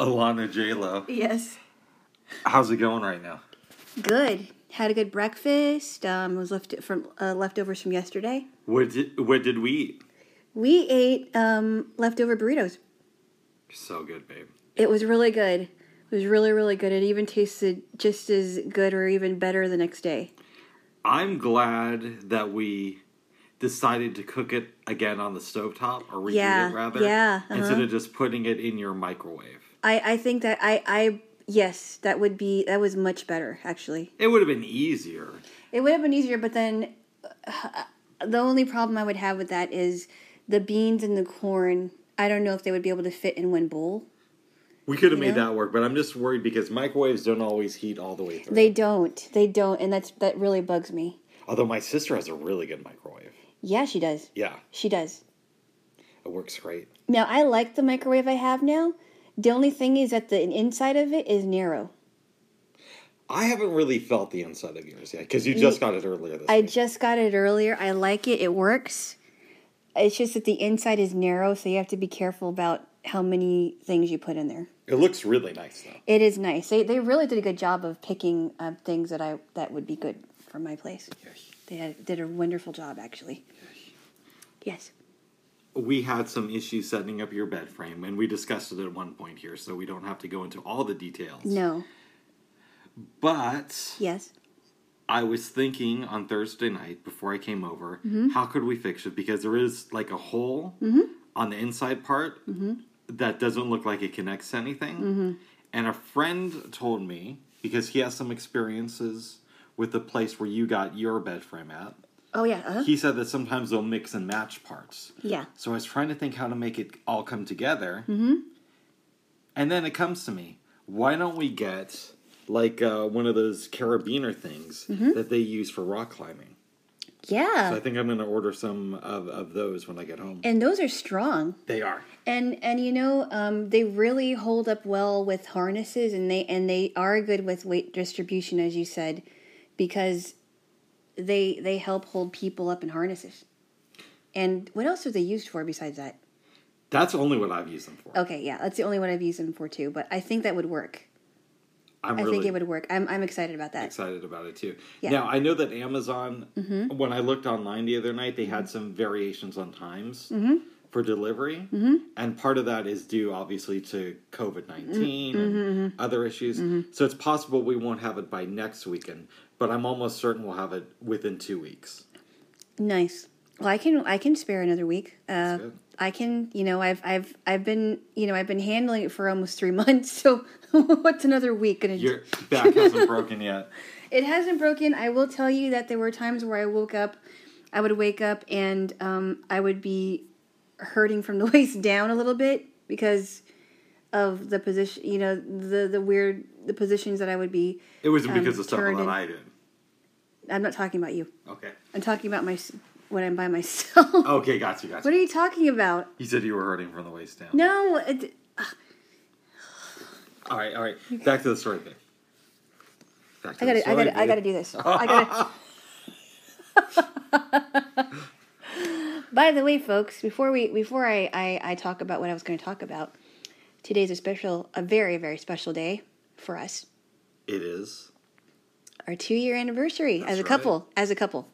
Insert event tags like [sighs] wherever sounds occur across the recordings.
Alana J Lo. Yes. How's it going right now? Good. Had a good breakfast. Um, was left from uh, leftovers from yesterday. What did what did we eat? We ate um, leftover burritos. So good, babe. It was really good. It was really really good. It even tasted just as good or even better the next day. I'm glad that we decided to cook it again on the stovetop or reheat Yeah, it rather. yeah, Instead uh-huh. of just putting it in your microwave. I I think that I I yes that would be that was much better actually. It would have been easier. It would have been easier, but then uh, the only problem I would have with that is the beans and the corn. I don't know if they would be able to fit in one bowl. We could have made know? that work, but I'm just worried because microwaves don't always heat all the way through. They don't. They don't, and that's that really bugs me. Although my sister has a really good microwave. Yeah, she does. Yeah, She does. it works great. Now I like the microwave I have now. The only thing is that the inside of it is narrow. I haven't really felt the inside of yours yet because you just got it earlier this I week. just got it earlier. I like it. It works. It's just that the inside is narrow, so you have to be careful about how many things you put in there. It looks really nice though. It is nice. They they really did a good job of picking uh, things that I that would be good for my place. They had, did a wonderful job actually. Yes. We had some issues setting up your bed frame, and we discussed it at one point here, so we don't have to go into all the details. No. But Yes. I was thinking on Thursday night before I came over, Mm-hmm. how could we fix it? Because there is like a hole on the inside part Mm-hmm. that doesn't look like it connects to anything. And a friend told me, because he has some experiences with the place where you got your bed frame at, Oh yeah. Uh-huh. he said that sometimes they'll mix and match parts. Yeah. So I was trying to think how to make it all come together. Mm-hmm. And then it comes to me why don't we get like uh, one of those carabiner things Mm-hmm. that they use for rock climbing? Yeah. So I think I'm going to order some of, of those when I get home. and those are strong. They are. And and you know, um, they really hold up well with harnesses, and they and they are good with weight distribution, as you said, because they they help hold people up in harnesses. And what else are they used for besides that? That's only what I've used them for. Okay, yeah, that's the only one I've used them for too. But I think that would work. I'm I really think it would work. I'm I'm excited about that. excited about it too. Yeah. Now I know that Amazon. Mm-hmm. When I looked online the other night, they had some variations on times Mm-hmm. for delivery, and part of that is due obviously to COVID 19 Mm-hmm. and other issues. So it's possible we won't have it by next weekend, but I'm almost certain we'll have it within two weeks. Nice. Well, I can I can spare another week. Uh. I can, you know, I've I've I've been, you know, I've been handling it for almost three [laughs] months. So [laughs] what's another week gonna do? Your back hasn't [laughs] broken yet. It hasn't broken. I will tell you that there were times where I woke up, I would wake up and um, I would be hurting from the waist down a little bit because of the position, you know, the the weird the positions that I would be. It was Um, because of stuff turned that I did. I'm not talking about you. Okay. I'm talking about my when I'm by myself. [laughs] Okay, got you, got you. What are you talking about? You said you were hurting from the waist down. No, it, All right, all right. [sighs] Back to the story thing. Back to I gotta, I gotta, I gotta do this. I gotta. [laughs] [laughs] By the way, folks, before we, before I, I, I talk about what I was going to talk about, today's a special, a very, very special day for us. It is. Our two-year anniversary as a right. couple. As a couple,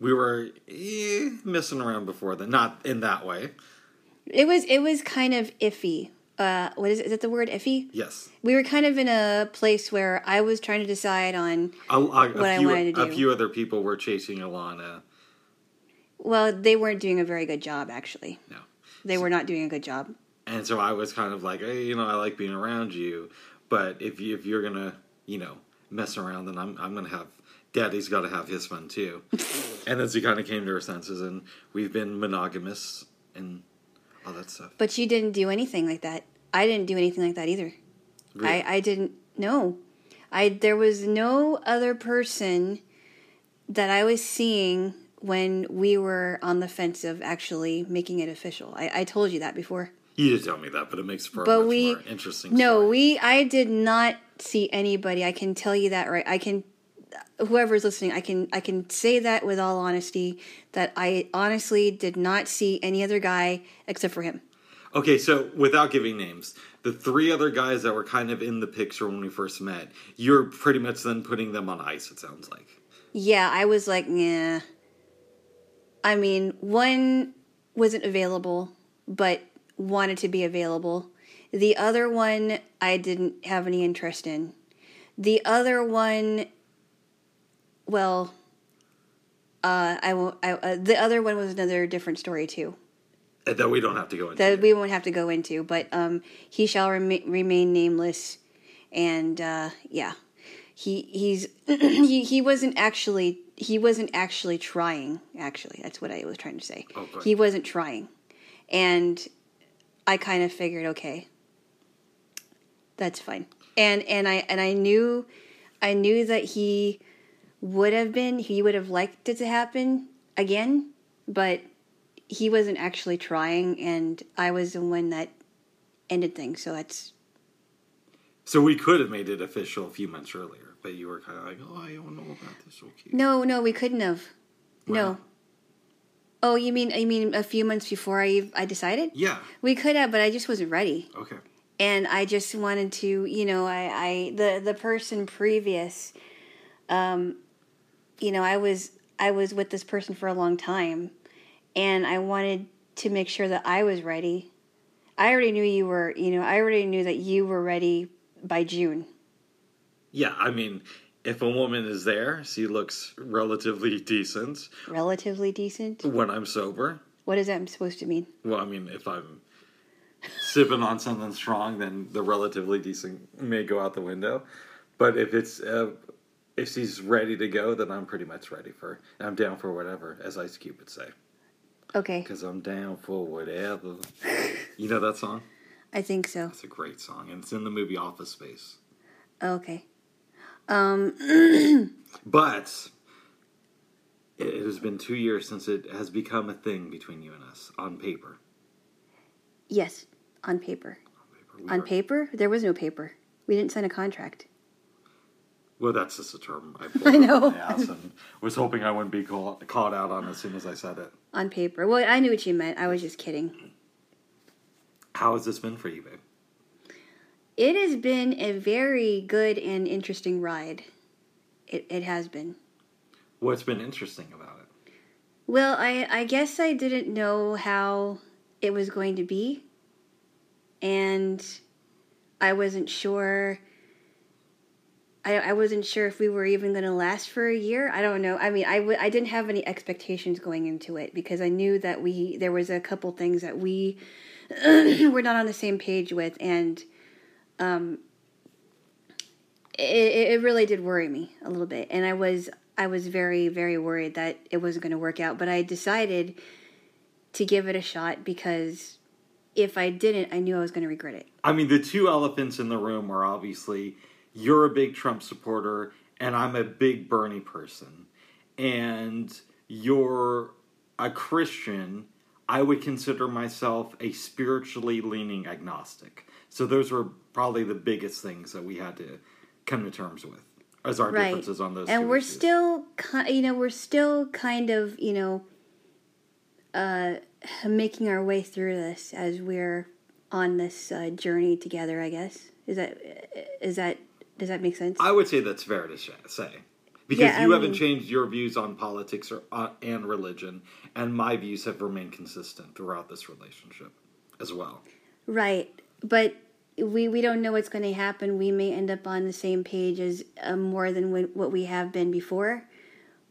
We were eh, messing around before then, not in that way. it was, it was kind of iffy. Uh, what is it? Is that the word iffy? Yes, We were kind of in a place where I was trying to decide on a, a, a What I few, wanted to do. a few other people were chasing Alana. Well, they weren't doing a very good job, actually. No, They were not doing a good job. And so I was kind of like, hey, you know, I like being around you, but if you if you're gonna, you know, mess around, then I'm I'm gonna have. Daddy's got to have his fun too, [laughs] and then she kind of came to her senses, and we've been monogamous and all that stuff. But you didn't do anything like that. I didn't do anything like that either. Really. I, I didn't no. I there was no other person that I was seeing when we were on the fence of actually making it official. I, I told you that before. You did tell me that, but it makes for a But we more interesting. No, story. we I did not see anybody. I can tell you that right. I can whoever's listening, I can I can say that with all honesty that I honestly did not see any other guy except for him. Okay, so without giving names, the three other guys that were kind of in the picture when we first met, you're pretty much then putting them on ice. It sounds like. Yeah, I was like, yeah. I mean, one wasn't available, but wanted to be available. The other one, I didn't have any interest in. The other one, well, uh, I won't. I, uh, the other one was another different story too Uh, That we don't have to go into. that we won't have to go into. But um, he shall rema- remain nameless, and uh, yeah, he he's [clears throat] he he wasn't actually he wasn't actually trying. Actually, that's what I was trying to say. Oh, he wasn't trying, and I kind of figured, okay, that's fine. And and I and I knew, I knew that he would have been he would have liked it to happen again, but he wasn't actually trying, and I was the one that ended things. So that's so we could have made it official a few months earlier, but you were kind of like, "Oh, I don't know about this." Okay. no, no, we couldn't have. Why no. Oh, you mean you mean a few months before I I decided? Yeah. We could have, but I just wasn't ready. Okay. and I just wanted to, you know, I, I the the person previous, um, you know, I was I was with this person for a long time, and I wanted to make sure that I was ready. I already knew you were, you know, I already knew that you were ready by June. Yeah, I mean, if a woman is there, she looks relatively decent. Relatively decent. When I'm sober, What is that supposed to mean? well, I mean, if I'm sipping on something strong, then the relatively decent may go out the window. But if it's uh, if she's ready to go, then I'm pretty much ready for. I'm down for whatever, as Ice Cube would say, Okay, because I'm down for whatever. You know that song? I think so. It's a great song, and it's in the movie Office Space. Okay. Um, [clears throat] But it has been two years since it has become a thing between you and us on paper. yes, on paper. We On are- paper, there was no paper. We didn't sign a contract. Well, that's just a term I [laughs] pulled I know. out of my ass and was hoping I wouldn't be call, caught out on as soon as I said it. On paper. Well, I knew what you meant. I was just kidding. How has this been for you, babe? It has been a very good and interesting ride. It, it has been. What's been interesting about it? Well, I, I guess I didn't know how it was going to be. And I wasn't sure. I, I wasn't sure if we were even going to last for a year. I don't know. I mean, I, w- I didn't have any expectations going into it because I knew that we there was a couple things that we [clears throat] were not on the same page with, and um, it, it really did worry me a little bit, and I was I was very very worried that it wasn't going to work out. But I decided to give it a shot because if I didn't, I knew I was going to regret it. I mean, the two elephants in the room are obviously you're a big Trump supporter and I'm a big Bernie person. And you're a Christian. I would consider myself a spiritually leaning agnostic. So those were probably the biggest things that we had to come to terms with as our right differences on those and two we're issues. still you know we're still kind of you know uh making our way through this as we're on this uh, journey together i guess is that is that does that make sense I would say that's fair to say. Because Yeah, I you haven't mean- changed your views on politics or uh, and religion, and my views have remained consistent throughout this relationship as well. right but we we don't know what's going to happen we may end up on the same page as uh, more than what we have been before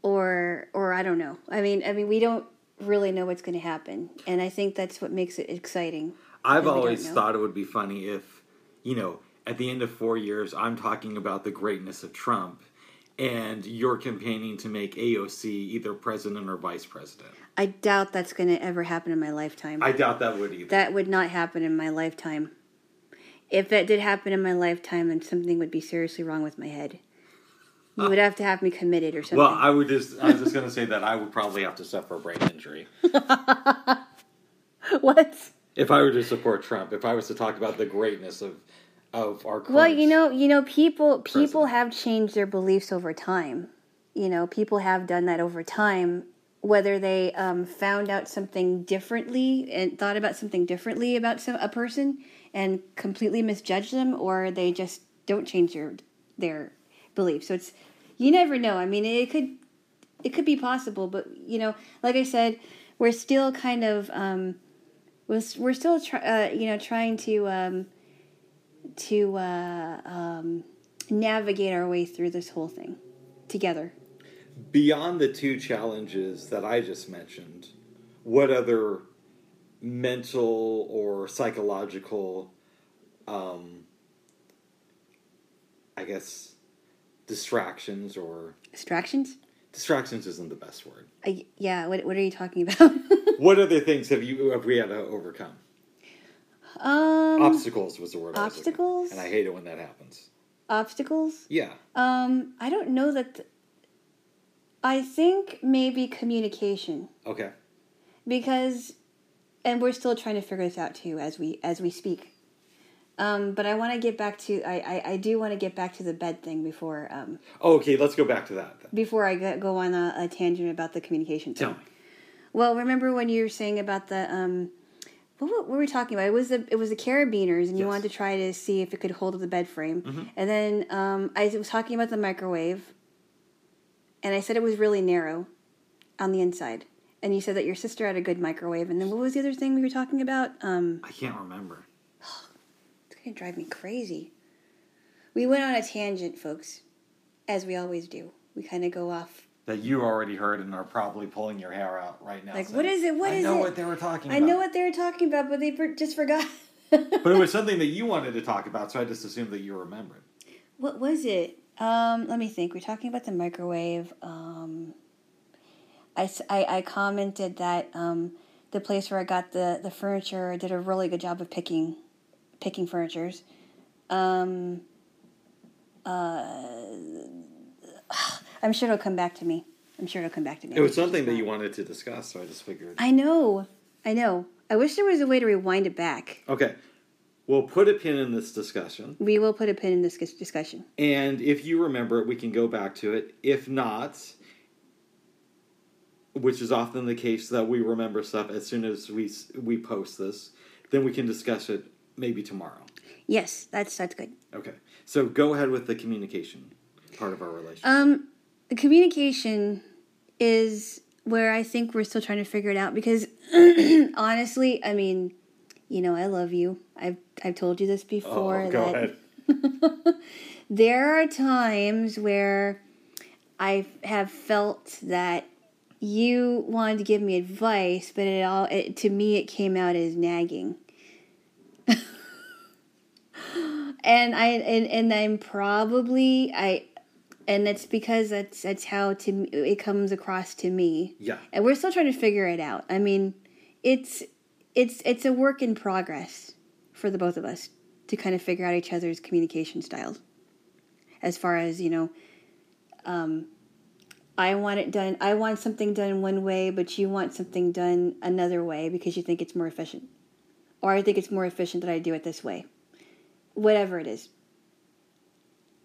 or or i don't know i mean i mean we don't really know what's going to happen and i think that's what makes it exciting I've that we don't always thought it would be funny if, you know, at the end of four years, I'm talking about the greatness of Trump, and you're campaigning to make AOC either president or vice president. I doubt that's going to ever happen in my lifetime. I doubt that would either. that would not happen in my lifetime. If that did happen in my lifetime, then something would be seriously wrong with my head. You would have to have me committed or something. well, I would just, I was just going to say that I would probably have to suffer a brain injury. [laughs] what? if I were to support Trump, if I was to talk about the greatness of of our Well, you know, you know, people people President. have changed their beliefs over time. You know, people have done that over time, whether they um, found out something differently and thought about something differently about some, a person and completely misjudge them, or they just don't change their their beliefs. So it's you never know. I mean, it could it could be possible, but you know, like I said, we're still kind of um, we're, we're still try, uh, you know trying to um, to uh, um, navigate our way through this whole thing together. Beyond the two challenges that I just mentioned, what other mental or psychological, um, I guess, distractions or Distractions? distractions isn't the best word. Uh, yeah. What What are you talking about? [laughs] What other things have you have we had to overcome? um, Obstacles was the word. I obstacles? and I hate it when that happens. obstacles. Yeah. Um, I don't know that. th- I think maybe communication Okay. because, and we're still trying to figure this out too as we as we speak. Um, but I want to get back to I, I, I do want to get back to the bed thing before um, Oh, okay. Let's go back to that. Then. before I go on a, a tangent about the communication thing. Tell me. Well, remember when you were saying about the um, what, what were we talking about? It was the it was the carabiners, and you Yes. wanted to try to see if it could hold up the bed frame. And then um, I was talking about the microwave, and I said it was really narrow on the inside. And you said that your sister had a good microwave. And then what was the other thing we were talking about? Um, I can't remember. [gasps] it's gonna drive me crazy. We went on a tangent, folks, as we always do. We kind of go off. That you already heard and are probably pulling your hair out right now. Like, saying, what is it? What I is know it?" what they were talking I about. know what they were talking about, but they for- just forgot. But it was [laughs] something that you wanted to talk about, so I just assumed that you remembered. What was it? Um, let me think. We're talking about the microwave. Um, I, I commented that um, the place where I got the, the furniture did a really good job of picking picking furnitures. Um, uh, [sighs] I'm sure it'll come back to me. I'm sure it'll come back to me. It was something that you wanted to discuss, so I just figured. I know. I know. I wish there was a way to rewind it back. Okay. We'll put a pin in this discussion. We will put a pin in this discussion. And if you remember it, we can go back to it. If not, which is often the case that we remember stuff as soon as we we post this, then we can discuss it maybe tomorrow. Yes, that's that's good. Okay. So go ahead with the communication part of our relationship. Um, the communication is where I think we're still trying to figure it out because [clears throat] honestly, I mean, you know, I love you. I've I've told you this before oh, go that ahead. [laughs] there are times where I have felt that you wanted to give me advice, but it all it, to me it came out as nagging. [laughs] and I and, and I'm probably I and that's because that's that's how to it comes across to me. Yeah. And we're still trying to figure it out. I mean, it's it's it's a work in progress for the both of us to kind of figure out each other's communication styles. As far as, you know, um I want it done I want something done one way, but you want something done another way because you think it's more efficient. Or I think it's more efficient that I do it this way. Whatever it is.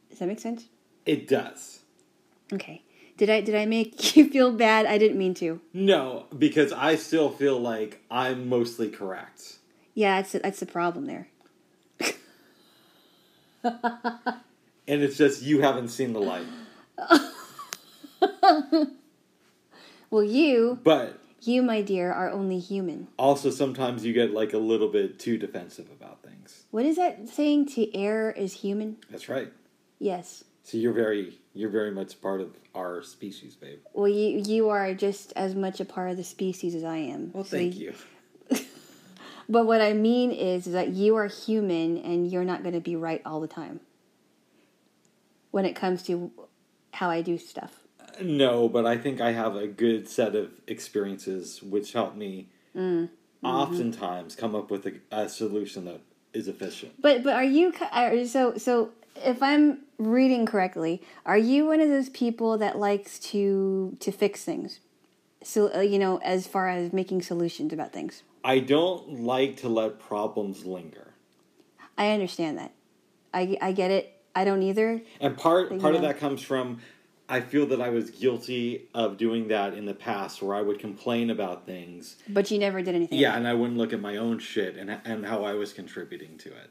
Does that make sense? It does. Okay. Did I did I make [laughs] you feel bad? I didn't mean to. No, because I still feel like I'm mostly correct. Yeah, that's that's the problem there. [laughs] And it's just you haven't seen the light. [laughs] [laughs] Well, you, But you, my dear, are only human. also sometimes you get like a little bit too defensive about things. What is that saying? To err is human. That's right. Yes. So you're very you're very much part of our species, babe. Well, you you are just as much a part of the species as I am. Well, So thank y- you. [laughs] But what I mean is, is that you are human, and you're not going to be right all the time. When it comes to how I do stuff. No, but I think I have a good set of experiences which help me Mm, oftentimes come up with a, a solution that is efficient. But but are you are, so so? If I'm reading correctly, are you one of those people that likes to to fix things? So uh, you know, as far as making solutions about things, I don't like to let problems linger. I understand that. I I get it. I don't either. And part part of that comes from I feel that I was guilty of doing that in the past, where I would complain about things. But you never did anything. Yeah, and I wouldn't look at my own shit and and how I was contributing to it,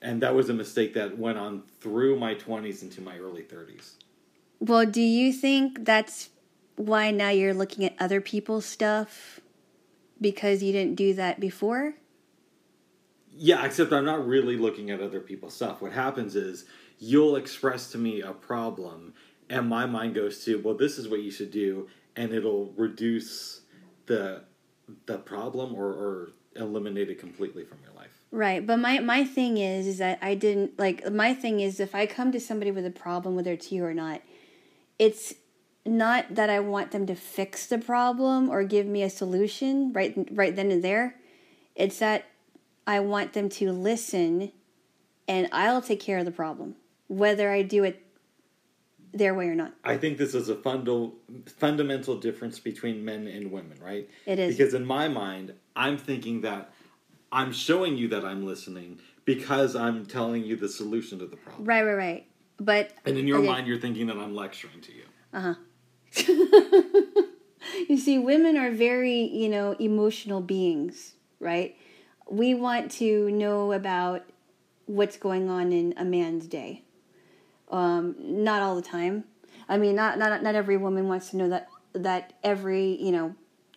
and that was a mistake that went on through my twenties into my early thirties. Well, do you think that's why now you're looking at other people's stuff because you didn't do that before? Yeah, except I'm not really looking at other people's stuff. What happens is you'll express to me a problem, and my mind goes to, well, this is what you should do, and it'll reduce the the problem or, or eliminate it completely from your life. Right, but my my thing is is that I didn't like my thing is if I come to somebody with a problem whether it's you or not, it's not that I want them to fix the problem or give me a solution right right then and there. It's that I want them to listen and I'll take care of the problem whether I do it their way or not. I think this is a fundal, fundamental difference between men and women, right? It is. Because in my mind, I'm thinking that I'm showing you that I'm listening because I'm telling you the solution to the problem. Right, right, right. But And in your okay. mind, you're thinking that I'm lecturing to you. Uh-huh. [laughs] you see, women are very, you know, emotional beings, right? We want to know about what's going on in a man's day. Um, not all the time. I mean, not not not every woman wants to know that that every you know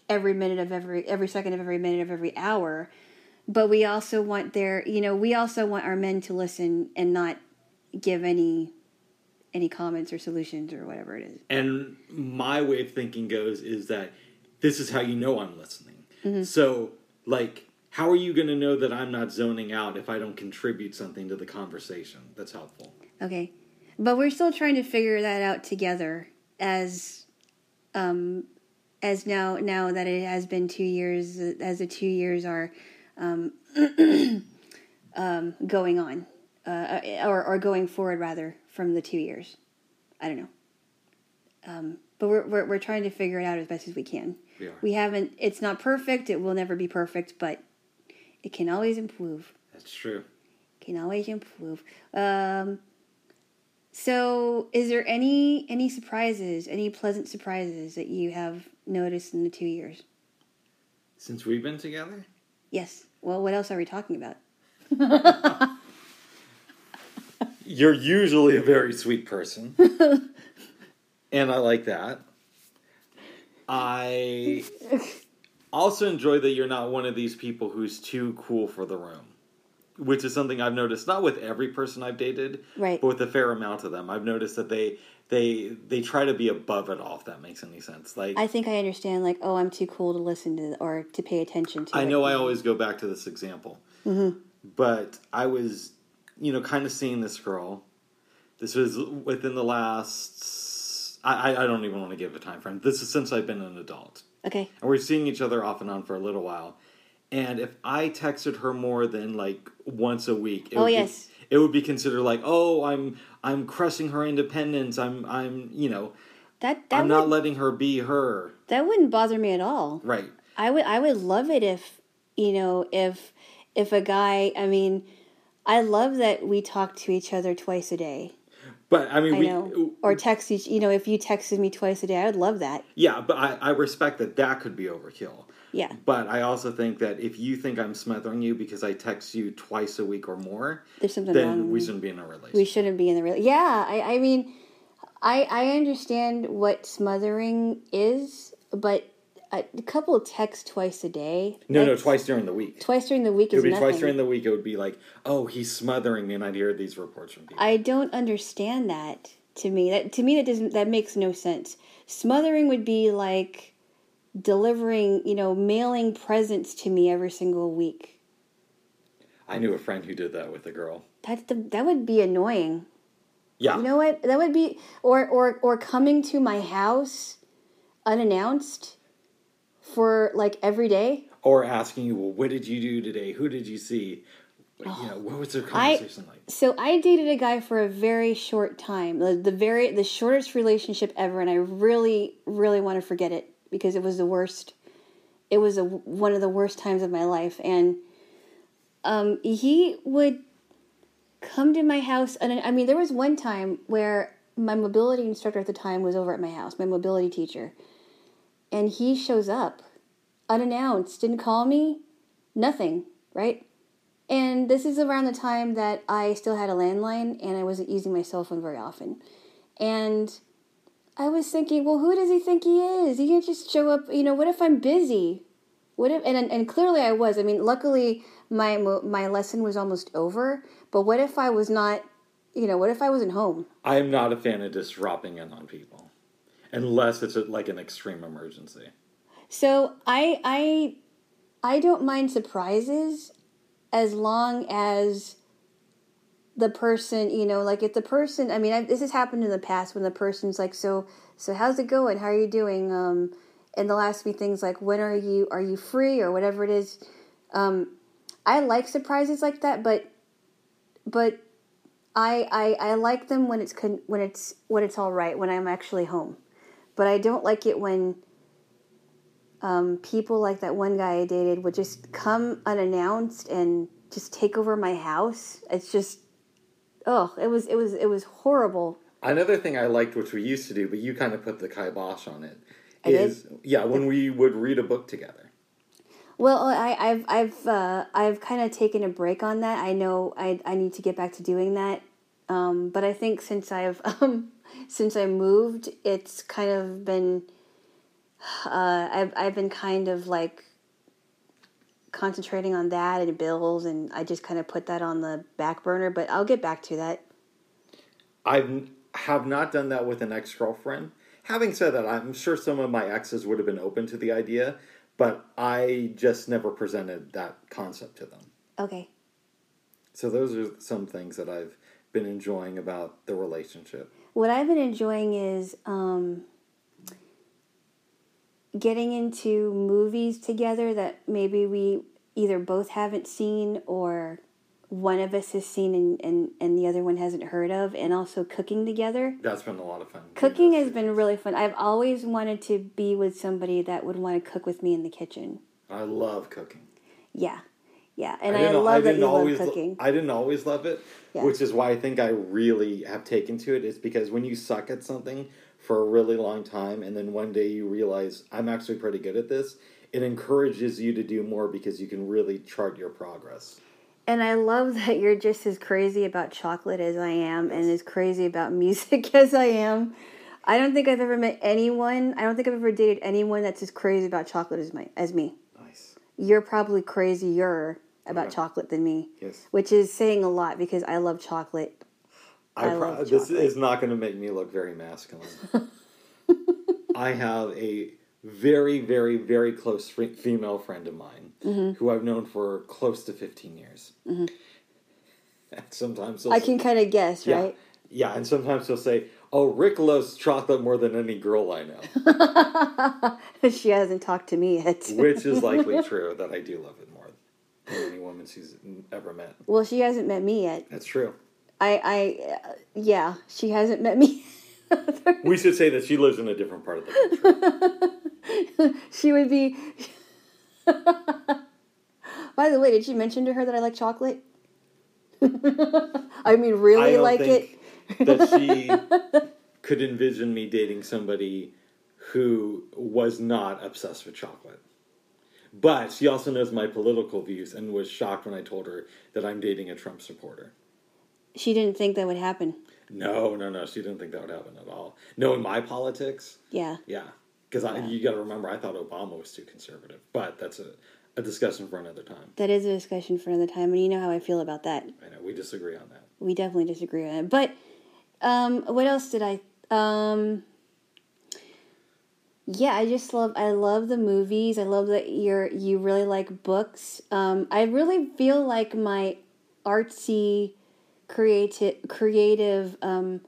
every minute of every every second of every minute of every hour. But we also want their you know we also want our men to listen and not give any any comments or solutions or whatever it is. And my way of thinking goes is that this is how you know I'm listening. So, like, how are you going to know that I'm not zoning out if I don't contribute something to the conversation that's helpful? Okay. But we're still trying to figure that out together as um as now now that it has been 2 years as the 2 years are um [clears throat] um going on uh or or going forward rather from the 2 years. I don't know. Um but we're, we're we're trying to figure it out as best as we can. We are. We haven't it's not perfect, it will never be perfect, but it can always improve That's true. can always improve. Um, so, is there any any surprises, any pleasant surprises that you have noticed in the two years? Since we've been together? Yes. Well, what else are we talking about? [laughs] You're usually a very sweet person. [laughs] and I like that. I [laughs] also enjoy that you're not one of these people who's too cool for the room. Which is something I've noticed not with every person I've dated, Right. but with a fair amount of them. I've noticed that they they they try to be above it all if that makes any sense. Like I think I understand. Like, oh, I'm too cool to listen to or to pay attention to. I know I always go back to this example, mm-hmm. but I was, you know, kind of seeing this girl. This was within the last. I I don't even want to give a time frame. This is since I've been an adult, Okay. and we're seeing each other off and on for a little while. And if I texted her more than like once a week, it Oh, would yes. be, it would be considered like, oh, I'm I'm crushing her independence. I'm I'm you know That that I'm would, not letting her be her. that wouldn't bother me at all. Right. I would I would love it if you know if if a guy. I mean, I love that we talk to each other twice a day. But I mean, I we know. Or text each. You know, if you texted me twice a day, I would love that. yeah, but I, I respect that that could be overkill. Yeah. But I also think that if you think I'm smothering you because I text you twice a week or more, There's something then wrong. we shouldn't be in a relationship. we shouldn't be in the relationship. Yeah, I, I mean, I I understand what smothering is, but a, couple of texts twice a day. no, no, twice during the week. Twice during the week It is would be nothing. twice during the week. It would be like, oh, he's smothering me, and I'd hear these reports from people. I don't understand that. To me, that to me that doesn't that makes no sense. Smothering would be like delivering, you know, mailing presents to me every single week. I knew a friend who did that with a girl. That the, that would be annoying. Yeah, You know what? That would be or or or coming to my house unannounced for like every day. or asking you, well, what did you do today? Who did you see? You know, what was their oh, conversation like? So I dated a guy for a very short time, the, the very the shortest relationship ever, and I really really want to forget it because it was the worst. It was a, one of the worst times of my life, and um, he would come to my house, and I mean, there was one time where my mobility instructor at the time was over at my house, my mobility teacher, and he shows up unannounced, didn't call me, nothing, right? And this is around the time that I still had a landline and I wasn't using my cell phone very often. And I was thinking, well, who does he think he is? He can just show up. You know, what if I'm busy? What if? And and clearly I was. I mean, luckily my my lesson was almost over. But what if I was not? You know, what if I wasn't home? I am not a fan of just dropping in on people, unless it's a, like an extreme emergency. So I I I don't mind surprises as long as the person, you know, like if the person, I mean, I, this has happened in the past when the person's like, so, so how's it going? How are you doing? Um, and they'll ask me things like, when are you, are you free or whatever it is. Um, I like surprises like that, but, but I, I, I like them when it's, con- when it's, when it's all right, when I'm actually home. But I don't like it when, um, people like that one guy I dated would just come unannounced and just take over my house. It's just, oh, it was it was it was horrible. Another thing I liked, which we used to do, but you kind of put the kibosh on it, I is yeah when we would read a book together. Well, I, I've I've uh, I've kind of taken a break on that. I know I I need to get back to doing that, um, but I think since I've [laughs] um, since I moved, it's kind of been [sighs] uh, I've I've been kind of like concentrating on that and bills, and I just kind of put that on the back burner. But I'll get back to that. I have not done that with an ex girlfriend. Having said that, I'm sure some of my exes would have been open to the idea, but I just never presented that concept to them. Okay. So those are some things that I've been enjoying about the relationship. What I've been enjoying is um, getting into movies together that maybe we either both haven't seen or one of us has seen and, and, and the other one hasn't heard of, and also cooking together. That's been a lot of fun. Cooking has been really fun. I've always wanted to be with somebody that would want to cook with me in the kitchen. I love cooking. Yeah. Yeah, and I, didn't- love that didn't you always, love cooking. I didn't always love it, Yeah. which is why I think I really have taken to it. Is because when you suck at something for a really long time, and then one day you realize I'm actually pretty good at this, it encourages you to do more because you can really chart your progress. And I love that you're just as crazy about chocolate as I am and as crazy about [laughs] music as I am. I don't think I've ever met anyone, I don't think I've ever dated anyone that's as crazy about chocolate as my as me. Nice. You're probably crazier about Okay. chocolate than me, Yes. which is saying a lot because I love chocolate. I, I pro- this is not going to make me look very masculine. [laughs] I have a very, very, very close fr- female friend of mine Mm-hmm. who I've known for close to 15 years. And sometimes I can kind of guess, yeah, right? yeah, and sometimes he'll say, "Oh, Rick loves chocolate more than any girl I know," [laughs] she hasn't talked to me yet. which is likely [laughs] true that I do love it more than any woman she's ever met. well, she hasn't met me yet. That's true. I, I, uh, yeah, she hasn't met me. [laughs] We should say that she lives in a different part of the country. [laughs] she would be. [laughs] By the way, did you mention to her that I like chocolate? I mean, I really don't like it. that she could envision me dating somebody who was not obsessed with chocolate. But she also knows my political views and was shocked when I told her that I'm dating a Trump supporter. She didn't think that would happen. No, no, no. She didn't think that would happen at all. Knowing my politics, Yeah. yeah. Because I you got to remember, I thought Obama was too conservative. But that's a, a discussion for another time. That is a discussion for another time, and you know how I feel about that. I know we disagree on that. We definitely disagree on it. But um, what else did I? Um, yeah, I just love. I love the movies. I love that you're you really like books. Um, I really feel like my artsy, creative, creative. Um,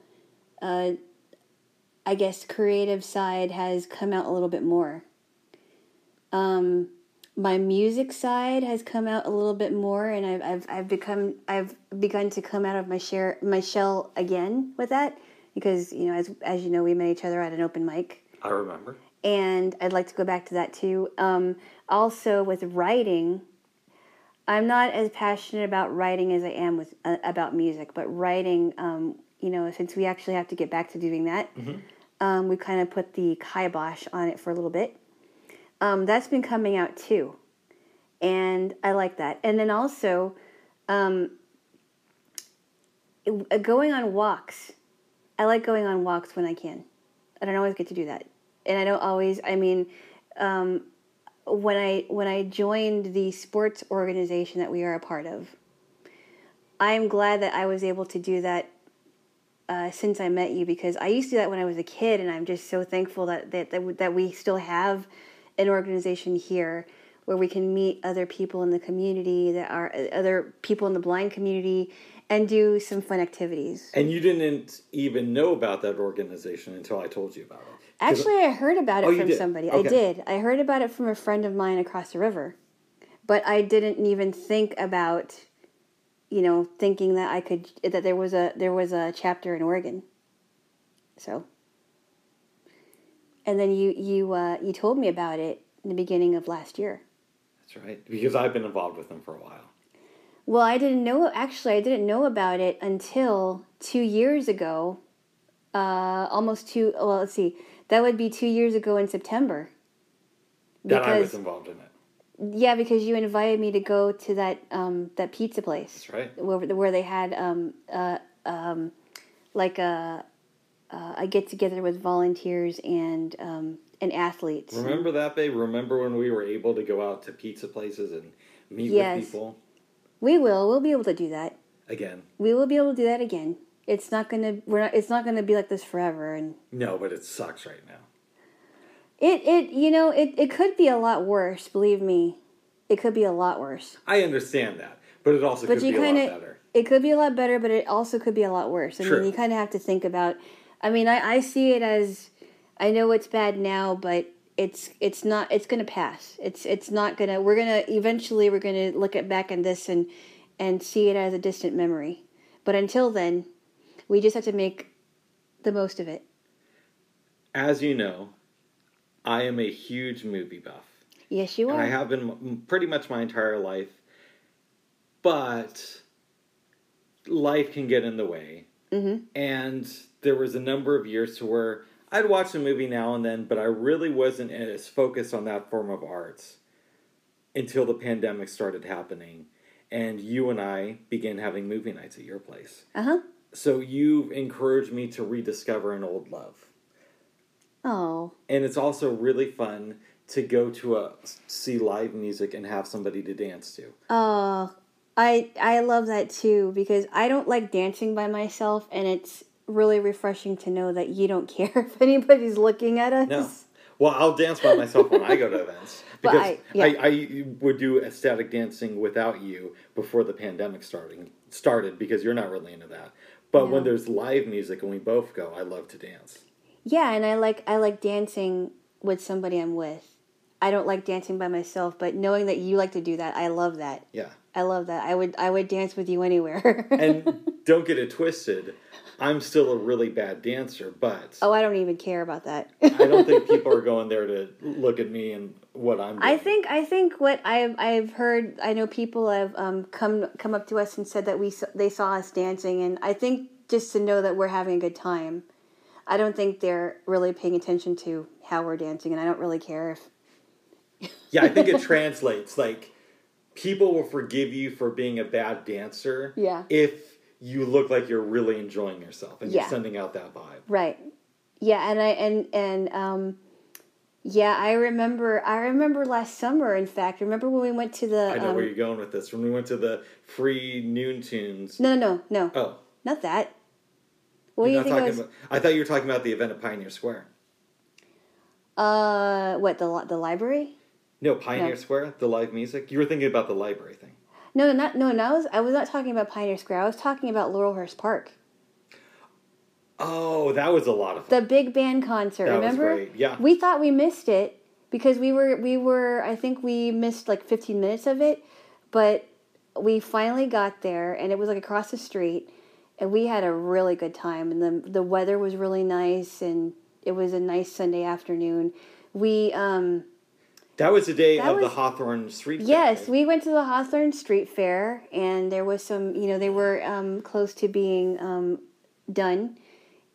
uh, I guess creative side has come out a little bit more. Um, my music side has come out a little bit more, and I've I've I've become I've begun to come out of my share my shell again with that because you know as as you know we met each other at an open mic, I remember. and I'd like to go back to that too. Um, also with writing, I'm not as passionate about writing as I am with uh, about music, but writing, um, you know, since we actually have to get back to doing that, um, we kind of put the kibosh on it for a little bit. Um, that's been coming out too, and I like that. And then also, um, it- going on walks. I like going on walks when I can. I don't always get to do that, and I don't always. I mean, um, when I when I joined the sports organization that we are a part of, I am glad that I was able to do that uh, since I met you because I used to do that when I was a kid, and I'm just so thankful that that that, that we still have an organization here where we can meet other people in the community that are other people in the blind community and do some fun activities. And you didn't even know about that organization until I told you about it. Actually, I heard about it Oh, from somebody. I did. I heard about it from a friend of mine across the river. But I didn't even think about you know, thinking that I could that there was a there was a chapter in Oregon. So and then you you uh, you told me about it in the beginning of last year. That's right. Because I've been involved with them for a while. Well, I didn't know. Actually, I didn't know about it until two years ago. Uh, almost two. Well, let's see. That would be two years ago in September. That I was involved in it. yeah, because you invited me to go to that um, that pizza place That's right. where where they had um, uh, um, like a uh, a get together with volunteers and um, and athletes. Remember that, babe? Remember when we were able to go out to pizza places and meet Yes. with people? We will. We'll be able to do that. Again. We will be able to do that again. It's not gonna. We're not. It's not gonna be like this forever. And No, but it sucks right now. It it you know it, it could be a lot worse. Believe me, it could be a lot worse. I understand that. But it also But could you be a kind lot of better. it could be a lot better, but it also could be a lot worse. I True. mean, you kind of have to think about. I mean, I I see it as I know it's bad now, but it's it's not. It's gonna pass. It's it's not gonna. We're gonna eventually we're gonna look at back on this and and see it as a distant memory. But until then, we just have to make the most of it. As you know, I am a huge movie buff. Yes, you and are. I have been pretty much my entire life. But life can get in the way, mm-hmm. and there was a number of years to where I'd watch a movie now and then, but I really wasn't as focused on that form of arts until the pandemic started happening, and you and I began having movie nights at your place. Uh huh. So you've encouraged me to rediscover an old love Oh. and it's also really fun to go to a see live music and have somebody to dance to. Oh, I I love that too because I don't like dancing by myself, and it's really refreshing to know that you don't [laughs] care if anybody's looking at us. No, well, I'll dance by myself when I go to [laughs] events because I- I. I, would do ecstatic dancing without you before the pandemic starting started because you're not really into that. But when there's live music and we both go, I love to dance. Yeah, and I like I like dancing with somebody I'm with. I don't like dancing by myself, but knowing that you like to do that, I love that. Yeah, I love that. I would I would dance with you anywhere. and [laughs] don't get it twisted. I'm still a really bad dancer, but oh, I don't even care about that. I don't think people [laughs] are going there to look at me and what I'm doing. I think I think what I've I've heard I know people have um, come come up to us and said that we they saw us dancing and I think just to know that we're having a good time. I don't think they're really paying attention to how we're dancing and I don't really care if Yeah, I think it [laughs] translates. Like people will forgive you for being a bad dancer. Yeah. If you look like you're really enjoying yourself and Yeah. you're sending out that vibe. right. Yeah, and I and and um yeah, I remember I remember last summer in fact. Remember when we went to the I know um, where you're going with this. When we went to the free noon tunes. No, no, no. Oh, Not that. What do you're you not think I was about, I thought you were talking about the event at Pioneer Square. uh what the the library? No, Pioneer No. Square, the live music. You were thinking about the library thing. No, no, not no. no I was I was not talking about Pioneer Square. I was talking about Laurelhurst Park, Oh, that was a lot of fun. the big band concert. That was remember? great, yeah. We thought we missed it because we were we were. I think we missed like fifteen minutes of it, but we finally got there, and it was like across the street, and we had a really good time, and the the weather was really nice, and it was a nice Sunday afternoon. We um That was the day That of the Hawthorne Street. Fair, Yes, right? we went to the Hawthorne Street Fair, and there was some, you know, they were um, close to being um, done,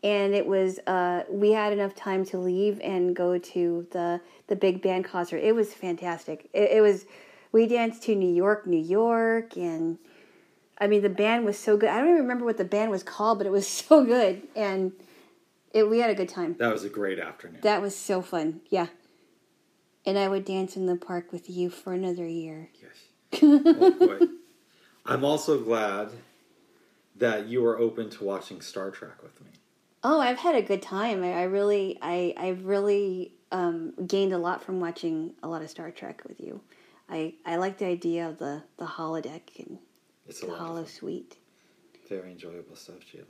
and it was uh, we had enough time to leave and go to the the big band concert. It was fantastic. It, it was we danced to New York, New York, and I mean the band was so good. I don't even remember what the band was called, but it was [laughs] so good, and it, we had a good time. That was a great afternoon. That was so fun. Yeah. And I would dance in the park with you for another year. Yes. Oh, boy. [laughs] I'm also glad that you were open to watching Star Trek with me. Oh, I've had a good time. I, I really, I, I really um, gained a lot from watching a lot of Star Trek with you. I, I like the idea of the, the holodeck and It's the holo suite. very enjoyable stuff, Sheila.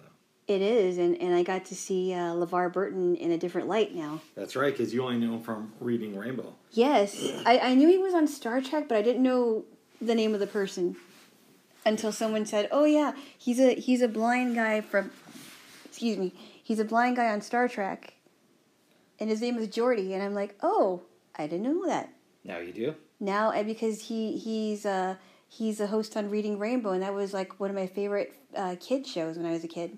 It is, and, and I got to see uh, LeVar Burton in a different light now. That's right, because you only knew him from reading Rainbow. Yes, I, I knew he was on Star Trek, but I didn't know the name of the person until someone said, "Oh yeah, he's a he's a blind guy from, excuse me, he's a blind guy on Star Trek, and his name is Geordi." And I'm like, "Oh, I didn't know that." Now you do. Now, and because he he's uh he's a host on Reading Rainbow, and that was like one of my favorite uh, kid shows when I was a kid.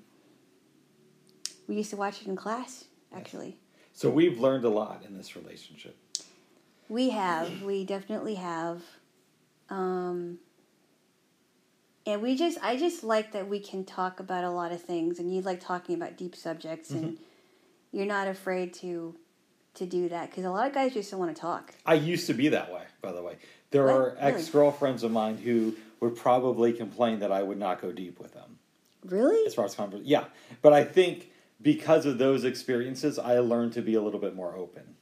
We used to watch it in class, actually. So we've learned a lot in this relationship. We have. We definitely have. Um, and we just, I just like that we can talk about a lot of things, and you like talking about deep subjects, and mm-hmm. you're not afraid to to do that because a lot of guys just don't want to talk. I used to be that way, by the way. There What? are ex girlfriends of mine who would probably complain that I would not go deep with them Really? as far as conversation. Yeah, but I think because of those experiences, I learned to be a little bit more open.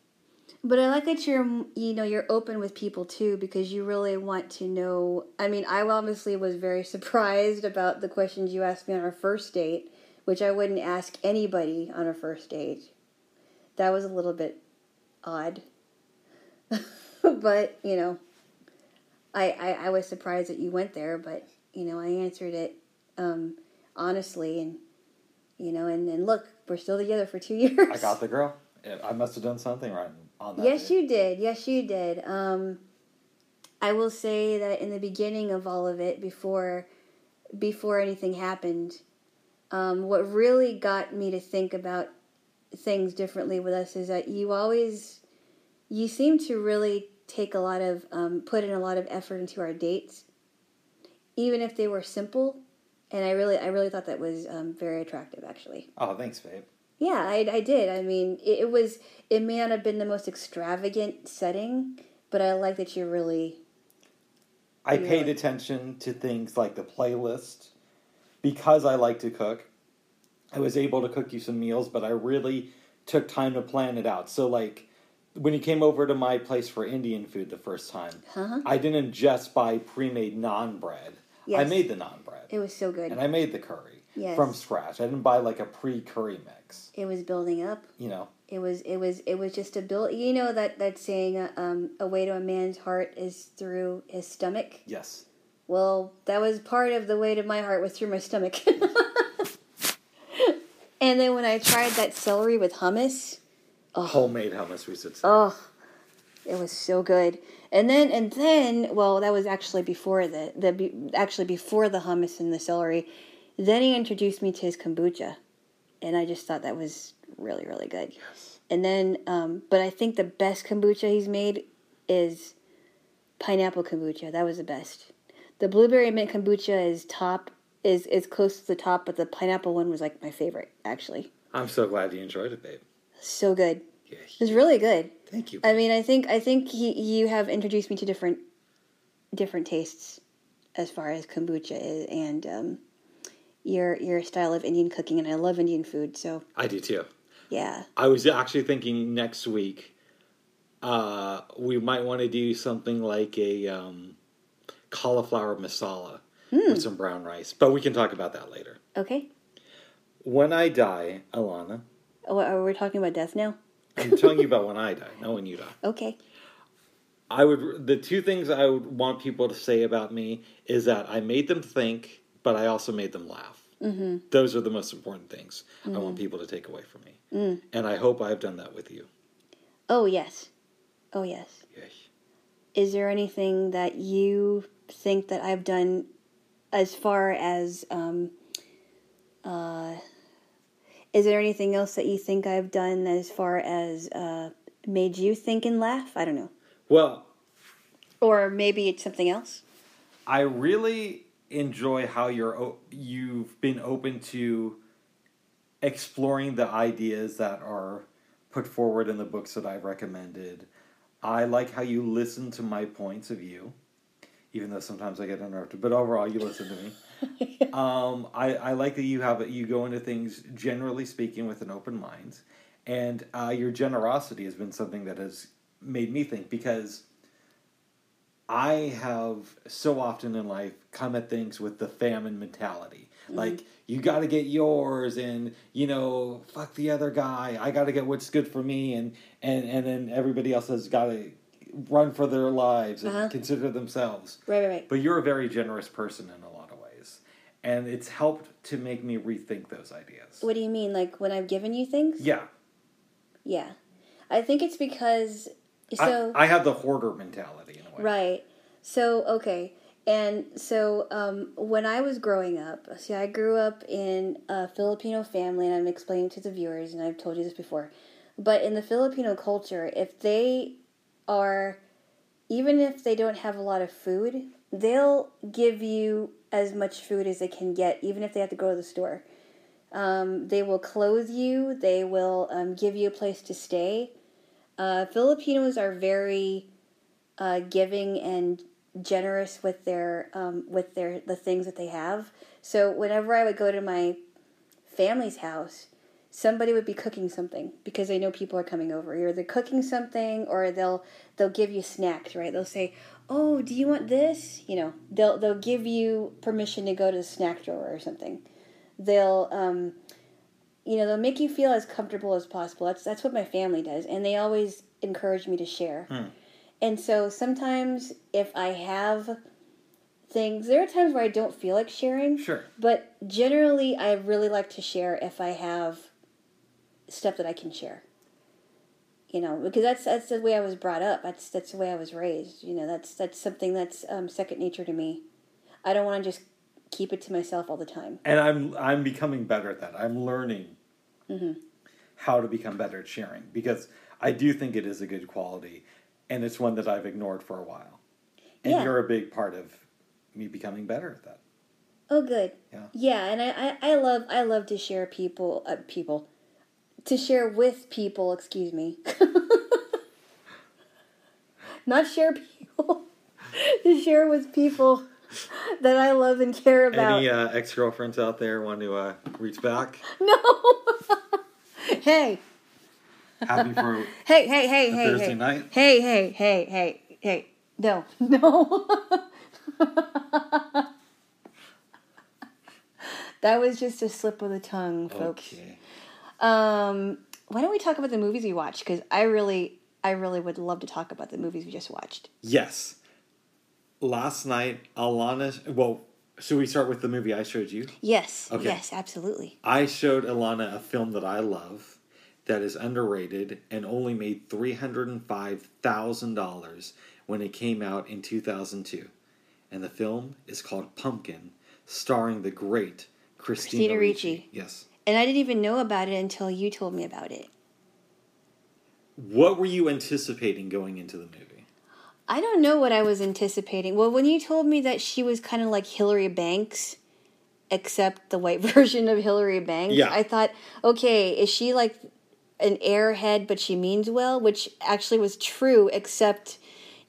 But I like that you're, you know, you're open with people too because you really want to know. I mean, I obviously was very [laughs] surprised about the questions you asked me on our first date, which I wouldn't ask anybody on a first date. That was a little bit odd. [laughs] but, you know, I, I, I was surprised that you went there, but, you know, I answered it um, honestly and, you know, and, and look, we're still together for two [laughs] years. I got the girl. I must have done something right on that. Yes, you did. Yes, you did. Um, I will say that in the beginning of all of it, before before anything happened, um, what really got me to think about things differently with us is that you always you seem to really take a lot of um, put in a lot of effort into our dates, even if they were simple. And I really, I really thought that was um, very attractive, actually. Oh, thanks, babe. Yeah, I, I did. I mean, it, it was. It may not have been the most extravagant setting, but I like that you really. I paid attention to things like the playlist because I like to cook. I was able to cook you some meals, but I really took time to plan it out. So, like, when you came over to my place for Indian food the first time, Uh-huh. I didn't just buy pre made naan bread. I made the naan bread It was so good. and I made the curry Yes. from scratch. I didn't buy like a pre curry mix, it was building up. you know. It was. It was. It was just a build. You know that that saying, uh, um, "A way to a man's heart is through his stomach." Yes. Well, that was part of the way to my heart was through my stomach. [laughs] and then when I tried that celery with hummus, Homemade hummus, we should say. Oh, it was so good. And then and then, well, that was actually before the the actually before the hummus and the celery. Then he introduced me to his kombucha, and I just thought that was really really good. Yes. And then, um, but I think the best kombucha he's made is pineapple kombucha. That was the best. The blueberry mint kombucha is top is is close to the top, but the pineapple one was like my favorite actually. I'm so glad you enjoyed it, babe. So good. Yeah. It was really good. Thank you. I mean, I think I think he, you have introduced me to different different tastes as far as kombucha is, and um, your your style of Indian cooking, and I love Indian food. So I do too. yeah, I was actually thinking next week uh, we might want to do something like a um, cauliflower masala with some brown rice, but we can talk about that later. okay. When I die, Alana, Oh, are we talking about death now? I'm telling you about [laughs] when I die, not when you die. Okay. I would the two things I would want people to say about me is that I made them think, but I also made them laugh. Mm-hmm. Those are the most important things I want people to take away from me, and I hope I've done that with you. Oh yes. Oh yes. Yes. is there anything that you think that I've done as far as um, uh, is there anything else that you think I've done as far as uh, made you think and laugh? I don't know. Well, Or maybe it's something else. I really enjoy how you're you've been open to exploring the ideas that are put forward in the books that I've recommended. I like how you listen to my points of view, even though sometimes I get interrupted. But overall, you listen to me. [laughs] um, I, I like that you have you go into things generally speaking with an open mind, and uh, your generosity has been something that has made me think because I have so often in life come at things with the famine mentality. Like you got to get yours, and you know, fuck the other guy. I got to get what's good for me, and and and then everybody else has got to run for their lives and Uh-huh. consider themselves. Right, right, right. But you're a very generous person in a lot of ways, and it's helped to make me rethink those ideas. What do you mean? Like when I've given you things? Yeah, Yeah. I think it's because so I, I have the hoarder mentality way. Right. So, okay. And so, um, when I was growing up, see, I grew up in a Filipino family, and I'm explaining to the viewers, and I've told you this before. But in the Filipino culture, if they are, even if they don't have a lot of food, they'll give you as much food as they can get, even if they have to go to the store. Um, they will clothe you, they will um, give you a place to stay. Uh, Filipinos are very uh, giving and generous with their um, with their the things that they have. So whenever I would go to my family's house, somebody would be cooking something because they know people are coming over. Either they're cooking something or they'll they'll give you snacks, right? They'll say, "Oh, do you want this?" You know, they'll they'll give you permission to go to the snack drawer or something. They'll um, you know they'll make you feel as comfortable as possible. That's that's what my family does, and they always encourage me to share. And so sometimes if I have things, there are times where I don't feel like sharing. Sure. But generally, I really like to share if I have stuff that I can share. You know, because that's that's the way I was brought up. That's that's the way I was raised. You know, that's that's something that's um, second nature to me. I don't want to just keep it to myself all the time. and I'm I'm becoming better at that. I'm learning Mm-hmm. how to become better at sharing because I do think it is a good quality, and it's one that I've ignored for a while. And Yeah. you're a big part of me becoming better at that. Oh, good. Yeah. Yeah, and I, I, I love I love to share people uh, people to share with people. Excuse me. [laughs] Not share people. [laughs] to share with people that I love and care about. Any uh, ex girlfriends out there want to uh, reach back? [laughs] no. hey. Happy for [laughs] Hey, hey, hey, hey, Thursday hey. night? Hey, hey, hey, hey, hey. No. [laughs] No. [laughs] that was just a slip of the tongue, folks. okay. Um, why don't we talk about the movies we watched? Because I really, I really would love to talk about the movies we just watched. Yes. Last night, Alana. Well, should we start with the movie I showed you? Yes, Okay. yes, absolutely. I showed Alana a film that I love that is underrated and only made $305,000 when it came out in 2002. And the film is called Pumpkin, starring the great Christina, Christina Ricci. Ricci. Yes. And I didn't even know about it until you told me about it. What were you anticipating going into the movie? I don't know what I was anticipating. Well, when you told me that she was kind of like Hillary Banks, except the white [laughs] version of Hillary Banks, Yeah. I thought, okay, is she like an airhead, but she means well? Which actually was true, except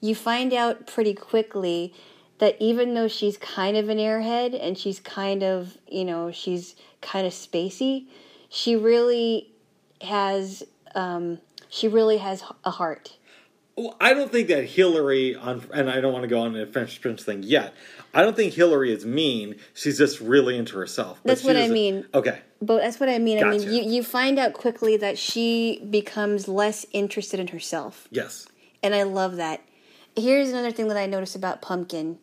you find out pretty quickly that even though she's kind of an airhead and she's kind of, you know, she's kind of spacey, she really has, um, she really has a heart. Well, I don't think that Hillary on, and I don't want to go on a Fresh Prince thing yet. I don't think Hillary is mean. She's just really into herself. That's what I mean. Okay. But that's what I mean. I mean, you, you find out quickly that she becomes less interested in herself. Yes. And I love that. Here's another thing that I noticed about Pumpkin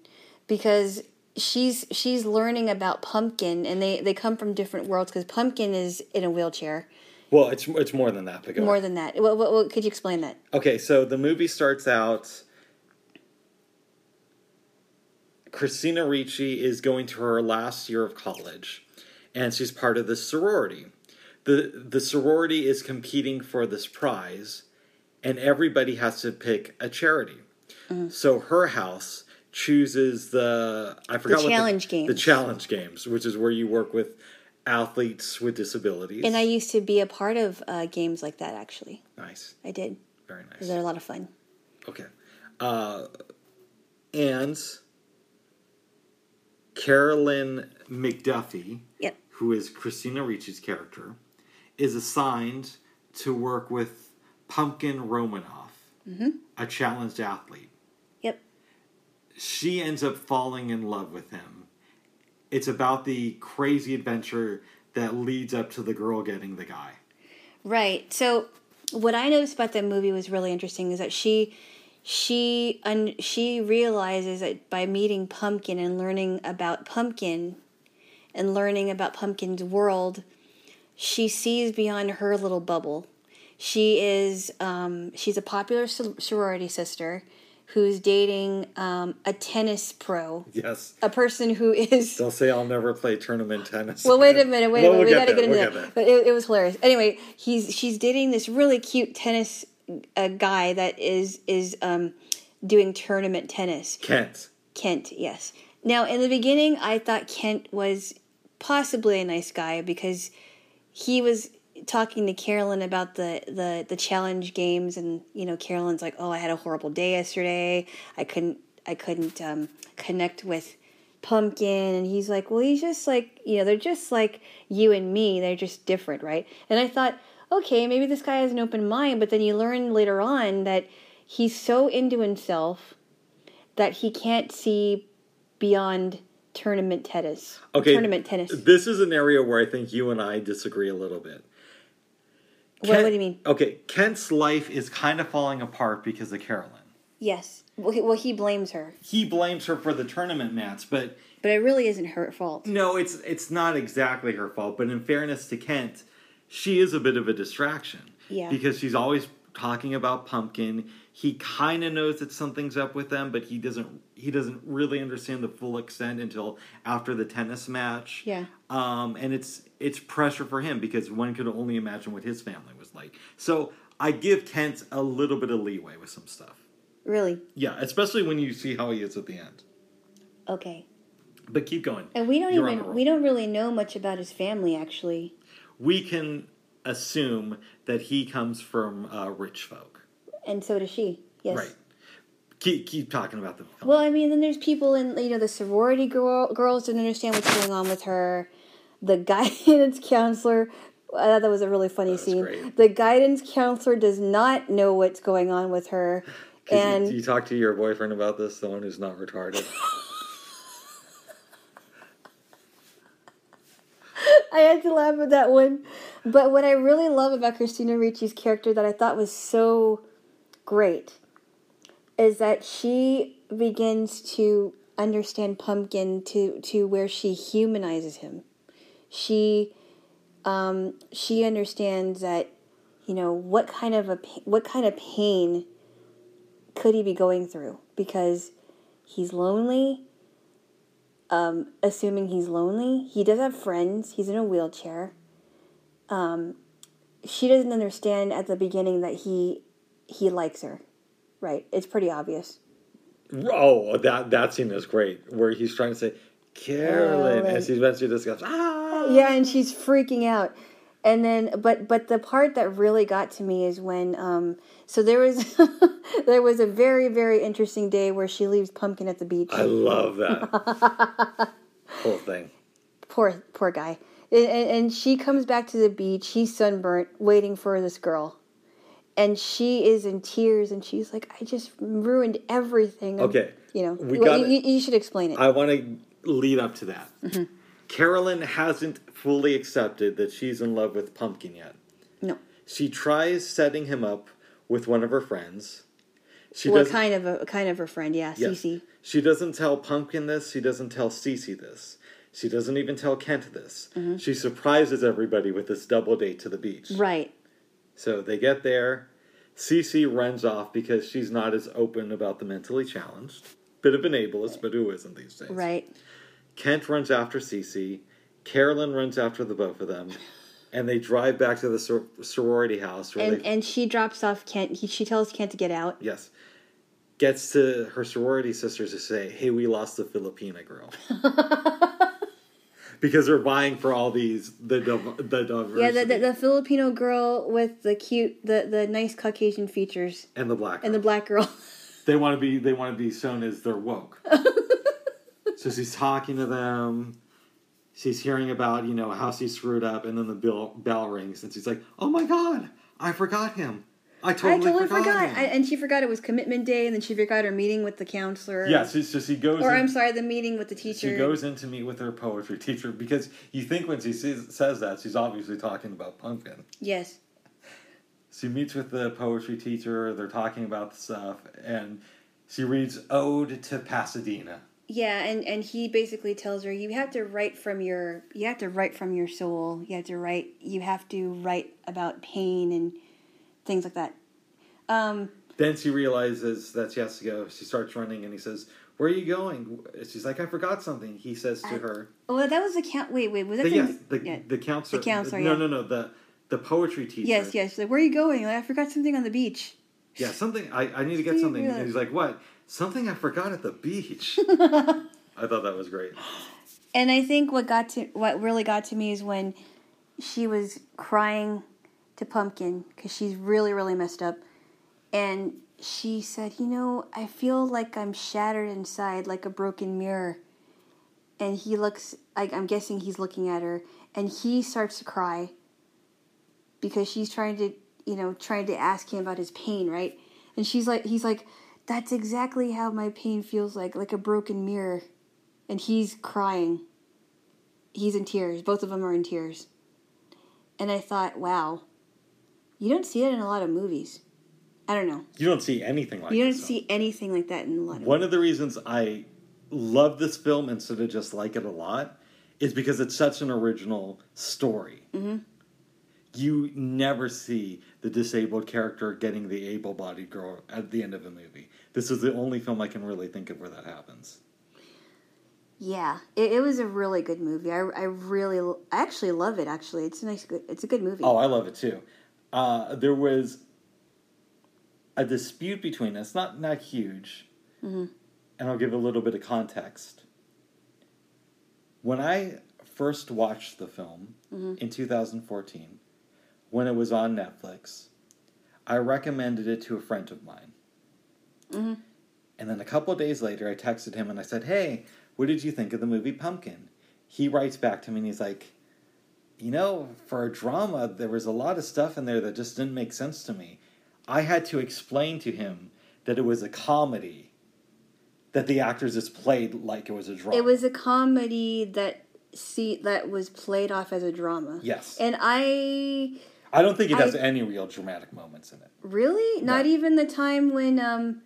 because she's she's learning about Pumpkin and they, they come from different worlds because Pumpkin is in a wheelchair. Well, it's it's more than that. But go More than that. What, what, what, could you explain that? Okay, so the movie starts out Christina Ricci is going to her last year of college, and she's part of this sorority. the The sorority is competing for this prize, and everybody has to pick a charity. Mm-hmm. So her house chooses the I forgot what challenge the, games. The challenge games, which is where you work with athletes with disabilities. And I used to be a part of uh, games like that. Actually, nice, I did. very nice. They're a lot of fun. Okay. Uh, and Carolyn McDuffy, Yep. who is Christina Ricci's character, is assigned to work with Pumpkin Romanoff, a challenged athlete. Yep. She ends up falling in love with him. It's about the crazy adventure that leads up to the girl getting the guy. Right. So what I noticed about that movie was really interesting is that she she un, she realizes that by meeting Pumpkin and learning about Pumpkin and learning about Pumpkin's world, she sees beyond her little bubble. She is um, she's a popular sor- sorority sister who's dating um, a tennis pro, Yes. a person who is Don't say I'll never play tournament tennis. well, wait a minute, wait a minute. we'll we got to get into we'll that. there. But it, it was hilarious. Anyway, he's she's dating this really cute tennis uh, guy that is is um, doing tournament tennis. Kent. Kent, yes. Now, in the beginning, I thought Kent was possibly a nice guy because he was talking to Carolyn about the, the, the challenge games, and you know, Carolyn's like, "Oh, I had a horrible day yesterday. I couldn't I couldn't um, connect with Pumpkin," and he's like, "Well, he's just like you know, they're just like you and me. They're just different, right?" And I thought, okay, maybe this guy has an open mind, but then you learn later on that he's so into himself that he can't see beyond tournament tennis. Okay. Tournament tennis. This is an area where I think you and I disagree a little bit. What, Kent- what do you mean? Okay, Kent's life is kind of falling apart because of Carolyn. Yes. Well he, well, he blames her, He blames her for the tournament match, but but it really isn't her fault. no, it's it's not exactly her fault. But in fairness to Kent, she is a bit of a distraction. Yeah. Because she's always talking about Pumpkin. He kind of knows that something's up with them, but he doesn't. He doesn't really understand the full extent until after the tennis match. Yeah. Um, and it's it's pressure for him because one could only imagine what his family was like. So I give Kent a little bit of leeway with some stuff. Really? Yeah, especially when you see how he is at the end. Okay. But keep going. And we don't You're even we don't really know much about his family actually. we can assume that he comes from uh, rich folk. And so does she. Yes. Right. Keep, keep talking about the film. Well, I mean, then there's people in you know the sorority girl, girls don't understand what's going on with her. The [laughs] guidance counselor, I thought that was a really funny scene. great. The guidance counselor does not know what's going on with her, you- and do you talk to your boyfriend about this, the one who's not retarded? [laughs] I had to laugh at that one. But what I really love about Christina Ricci's character that I thought was so great is that she begins to understand Pumpkin to to where she humanizes him. She um, she understands that you know what kind of a what kind of pain could he be going through because he's lonely um, assuming he's lonely. He does have friends. He's in a wheelchair. Um, she doesn't understand at the beginning that he he likes her. Right? It's pretty obvious. oh, that that scene is great, where he's trying to say, Carolyn, Carolyn. and she eventually just goes, ah! Yeah, and she's freaking out. And then, but but the part that really got to me is when um, so there was [laughs] there was a very very interesting day where she leaves Pumpkin at the beach. I love that [laughs] whole thing. poor poor guy and and she comes back to the beach he's sunburnt waiting for this girl and she is in tears and she's like i just ruined everything Okay. you know We well, gotta- you, you should explain it I want to lead up to that. Mm-hmm. Carolyn hasn't fully accepted that she's in love with Pumpkin yet. no She tries setting him up with one of her friends. She well kind of a kind of her friend yeah Yes. Cece. She doesn't tell Pumpkin this. She doesn't tell Cece this. She doesn't even tell Kent this. Mm-hmm. She surprises everybody with this double date to the beach. right So they get there. Cece runs off because she's not as open about the mentally challenged. bit of an ableist, but who isn't these days? Right. Kent runs after Cece. Carolyn runs after the both of them. And they drive back to the sor- sorority house And they and she drops off Kent. He, she tells Kent to get out. Yes. Gets to her sorority sisters to say, hey, we lost the Filipina girl. [laughs] because they're buying for all these, the, the diversity Yeah, the, the, the Filipino girl with the cute, the, the nice Caucasian features, and the black and the black girl. [laughs] They want to be, they want to be shown as they're woke. [laughs] so she's talking to them. She's hearing about, you know, how she screwed up, and then the bell, bell rings, and she's like, oh my god, I forgot him. I I totally, totally forgot, forgot. I, and she forgot it was commitment day, and then she forgot her meeting with the counselor. yeah, so, so she goes Or in- I'm sorry, the meeting with the teacher. She goes in to meet with her poetry teacher because you think when she sees, says that she's obviously talking about pumpkin. Yes. She meets with the poetry teacher. They're talking about the stuff, and she reads "Ode to Pasadena." Yeah, and and he basically tells her you have to write from your you have to write from your soul. You have to write you have to write about pain and things like that. Um, Then she realizes that she has to go. She starts running, and he says, "Where are you going?" She's like, "I forgot something." He says to I- her, well, that was the count. Wait, wait, was that the, "Yes, the yeah. the counselor. The counselor, No, yeah. no, no. The the poetry teacher. Yes, yes. Like, where are you going? Like, I forgot something on the beach. Yeah, something. I, I need to get Something you And he's like, "What? Something I forgot at the beach." [laughs] I thought that was great. And I think what got to what really got to me is when she was crying to Pumpkin because she's really really messed up, and she said, "You know, I feel like I'm shattered inside, like a broken mirror." And he looks, like I'm guessing he's looking at her, and he starts to cry because she's trying to, you know, trying to ask him about his pain, right? And she's like, he's like, "That's exactly how my pain feels like, like a broken mirror." and he's crying. He's in tears. Both of them are in tears. And I thought, wow, you don't see it in a lot of movies. I don't know. You don't see anything like you don't this film. see anything like that in a lot of One of the reasons I love this film instead of just like it a lot is because it's such an original story. Mhm. You never see the disabled character getting the able bodied girl at the end of a movie. This is the only film I can really think of where that happens. Yeah, it, it was a really good movie. I, I really, I actually love it. Actually, it's a nice, good. It's a good movie. Oh, I love it too. Uh, there was a dispute between us, not not huge, Mhm. and I'll give a little bit of context. When I first watched the film Mhm. in 2014, when it was on Netflix, I recommended it to a friend of mine. Mhm. And then a couple days later, I texted him and I said, Hey, what did you think of the movie Pumpkin? He writes back to me and he's like, You know, for a drama, there was a lot of stuff in there that just didn't make sense to me. I had to explain to him that it was a comedy, that the actors just played like it was a drama. It was a comedy that see that was played off as a drama. Yes. And I I don't think it has I- any real dramatic moments in it. Really? No. Not even the time when um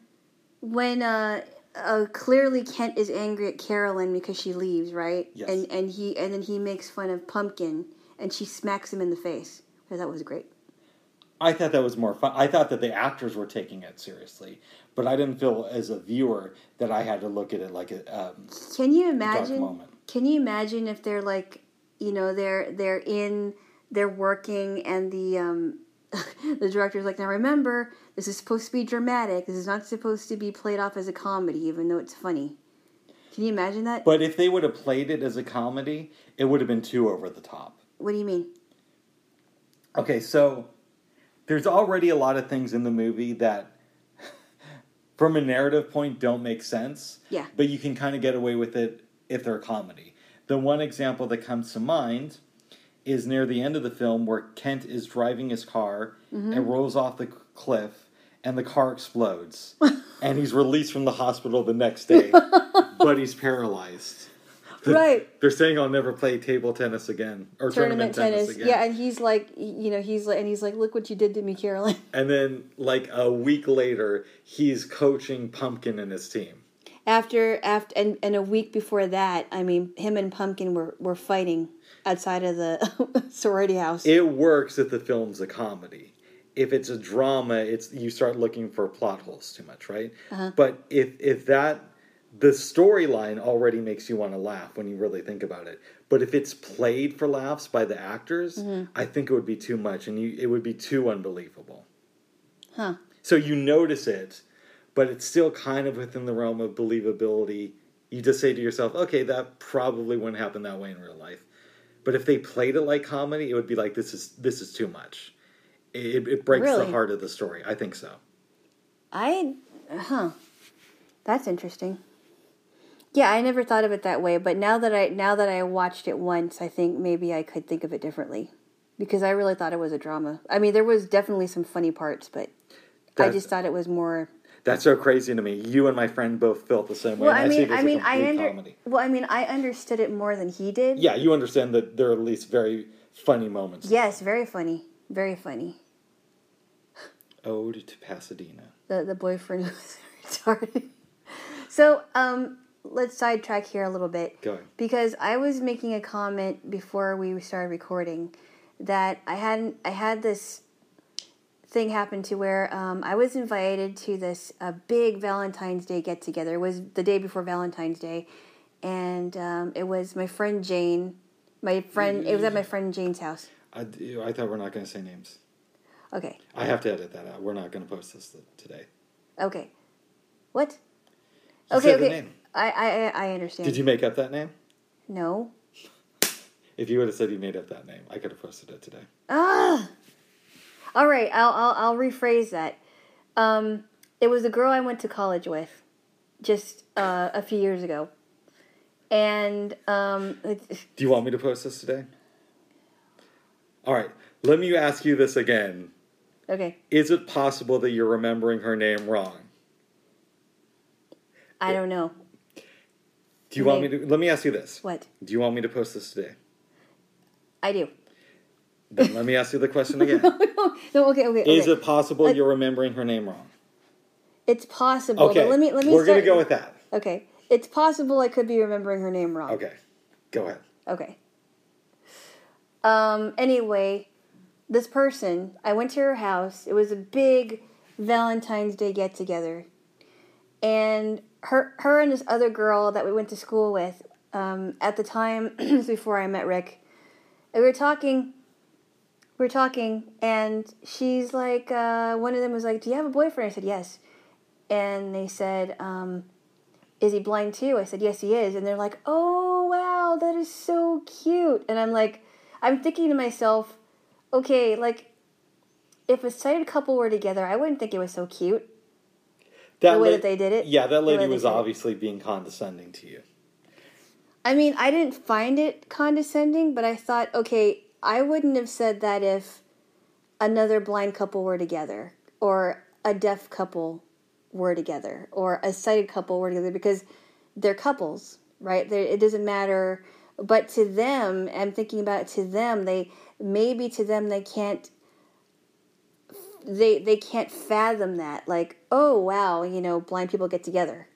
when uh, uh clearly Kent is angry at Carolyn because she leaves, right? Yes. And and he and then he makes fun of Pumpkin and she smacks him in the face. I thought that was great. I thought that was more fun. I thought that the actors were taking it seriously, but I didn't feel as a viewer that I had to look at it like a um, Can you imagine. Can you imagine if they're like, you know, they're they're in they're working and the um [laughs] the director's like, now remember, this is supposed to be dramatic. This is not supposed to be played off as a comedy, even though it's funny. Can you imagine that? But if they would have played it as a comedy, it would have been too over the top. What do you mean? Okay, so there's already a lot of things in the movie that, [laughs] from a narrative point, don't make sense. Yeah. But you can kind of get away with it if they're a comedy. The one example that comes to mind is near the end of the film where Kent is driving his car Mm-hmm. and rolls off the cliff and the car explodes. [laughs] and he's released from the hospital the next day, but he's paralyzed. Right. They're saying I'll never play table tennis again or Tournament, tennis. again. Yeah, and he's like, you know, he's like, and he's like, look what you did to me, Carolyn. [laughs] And then, like a week later, he's coaching Pumpkin and his team. After after and, and a week before that, I mean, him and Pumpkin were were fighting outside of the [laughs] sorority house. It works if the film's a comedy. If it's a drama, it's you start looking for plot holes too much, right? Uh-huh. But if if that the storyline already makes you want to laugh when you really think about it. But if it's played for laughs by the actors, Mm-hmm. I think it would be too much and you it would be too unbelievable. Huh. So you notice it, but it's still kind of within the realm of believability. You just say to yourself, okay, that probably wouldn't happen that way in real life. But if they played it like comedy, it would be like this is this is too much. It, it breaks the heart of the story. I think so. I, huh. That's interesting. Yeah, I never thought of it that way, but now that I now that I watched it once, I think maybe I could think of it differently. Because I really thought it was a drama. I mean, there was definitely some funny parts, but I just thought it was more That's so crazy to me. You and my friend both felt the same way. Well, I see mean, it as I a mean, I under comedy. well, I mean, I understood it more than he did. Yeah, you understand that there are at least very funny moments. Yes, very funny, very funny. Ode to Pasadena. The the boyfriend was [laughs] retarded. So, um, let's sidetrack here a little bit. Go ahead. because I was making a comment before we started recording that I hadn't I had this thing happen to where um, I was invited to this a big Valentine's Day get together. It was the day before Valentine's Day, and um, it was my friend Jane. My friend, it was at my friend Jane's house. I, I thought we're not going to say names. Okay, I have to edit that out. We're not going to post this today. okay, what? You okay, okay. I, I I understand. Did you make up that name? No. If you would have said you made up that name, I could have posted it today. Ah. All right, I'll I'll, I'll rephrase that. Um, it was a girl I went to college with, just uh, a few years ago, and um, Do you want me to post this today? All right. Let me ask you this again. okay, Is it possible that you're remembering her name wrong? I don't know Do you want me to? Let me ask you this. what Do you want me to post this today? I do. Then let me ask you the question [laughs] again. no, no, okay, okay. Is okay. it possible you're remembering her name wrong? It's possible. Okay. But let me let me. We're start- gonna go with that. Okay, it's possible I could be remembering her name wrong. Okay. Go ahead. Okay. Um, anyway, this person, I went to her house. It was a big Valentine's Day get together. And her her and this other girl that we went to school with, um, at the time [clears throat] before I met Rick, we were talking we were talking and she's like uh, one of them was like, Do you have a boyfriend? I said, Yes. And they said, um, is he blind too? I said, yes, he is. And they're like, oh, wow, that is so cute. And I'm like, I'm thinking to myself, okay, like, if a sighted couple were together, I wouldn't think it was so cute. That The way la- that they did it? Yeah, that lady was did it. obviously being condescending to you. I mean, I didn't find it condescending, but I thought, okay, I wouldn't have said that if another blind couple were together, or a deaf couple were together, or a sighted couple were together, because they're couples, right? They're, it doesn't matter. But to them, I'm thinking about it, to them, they maybe to them they can't they they can't fathom that like oh wow you know blind people get together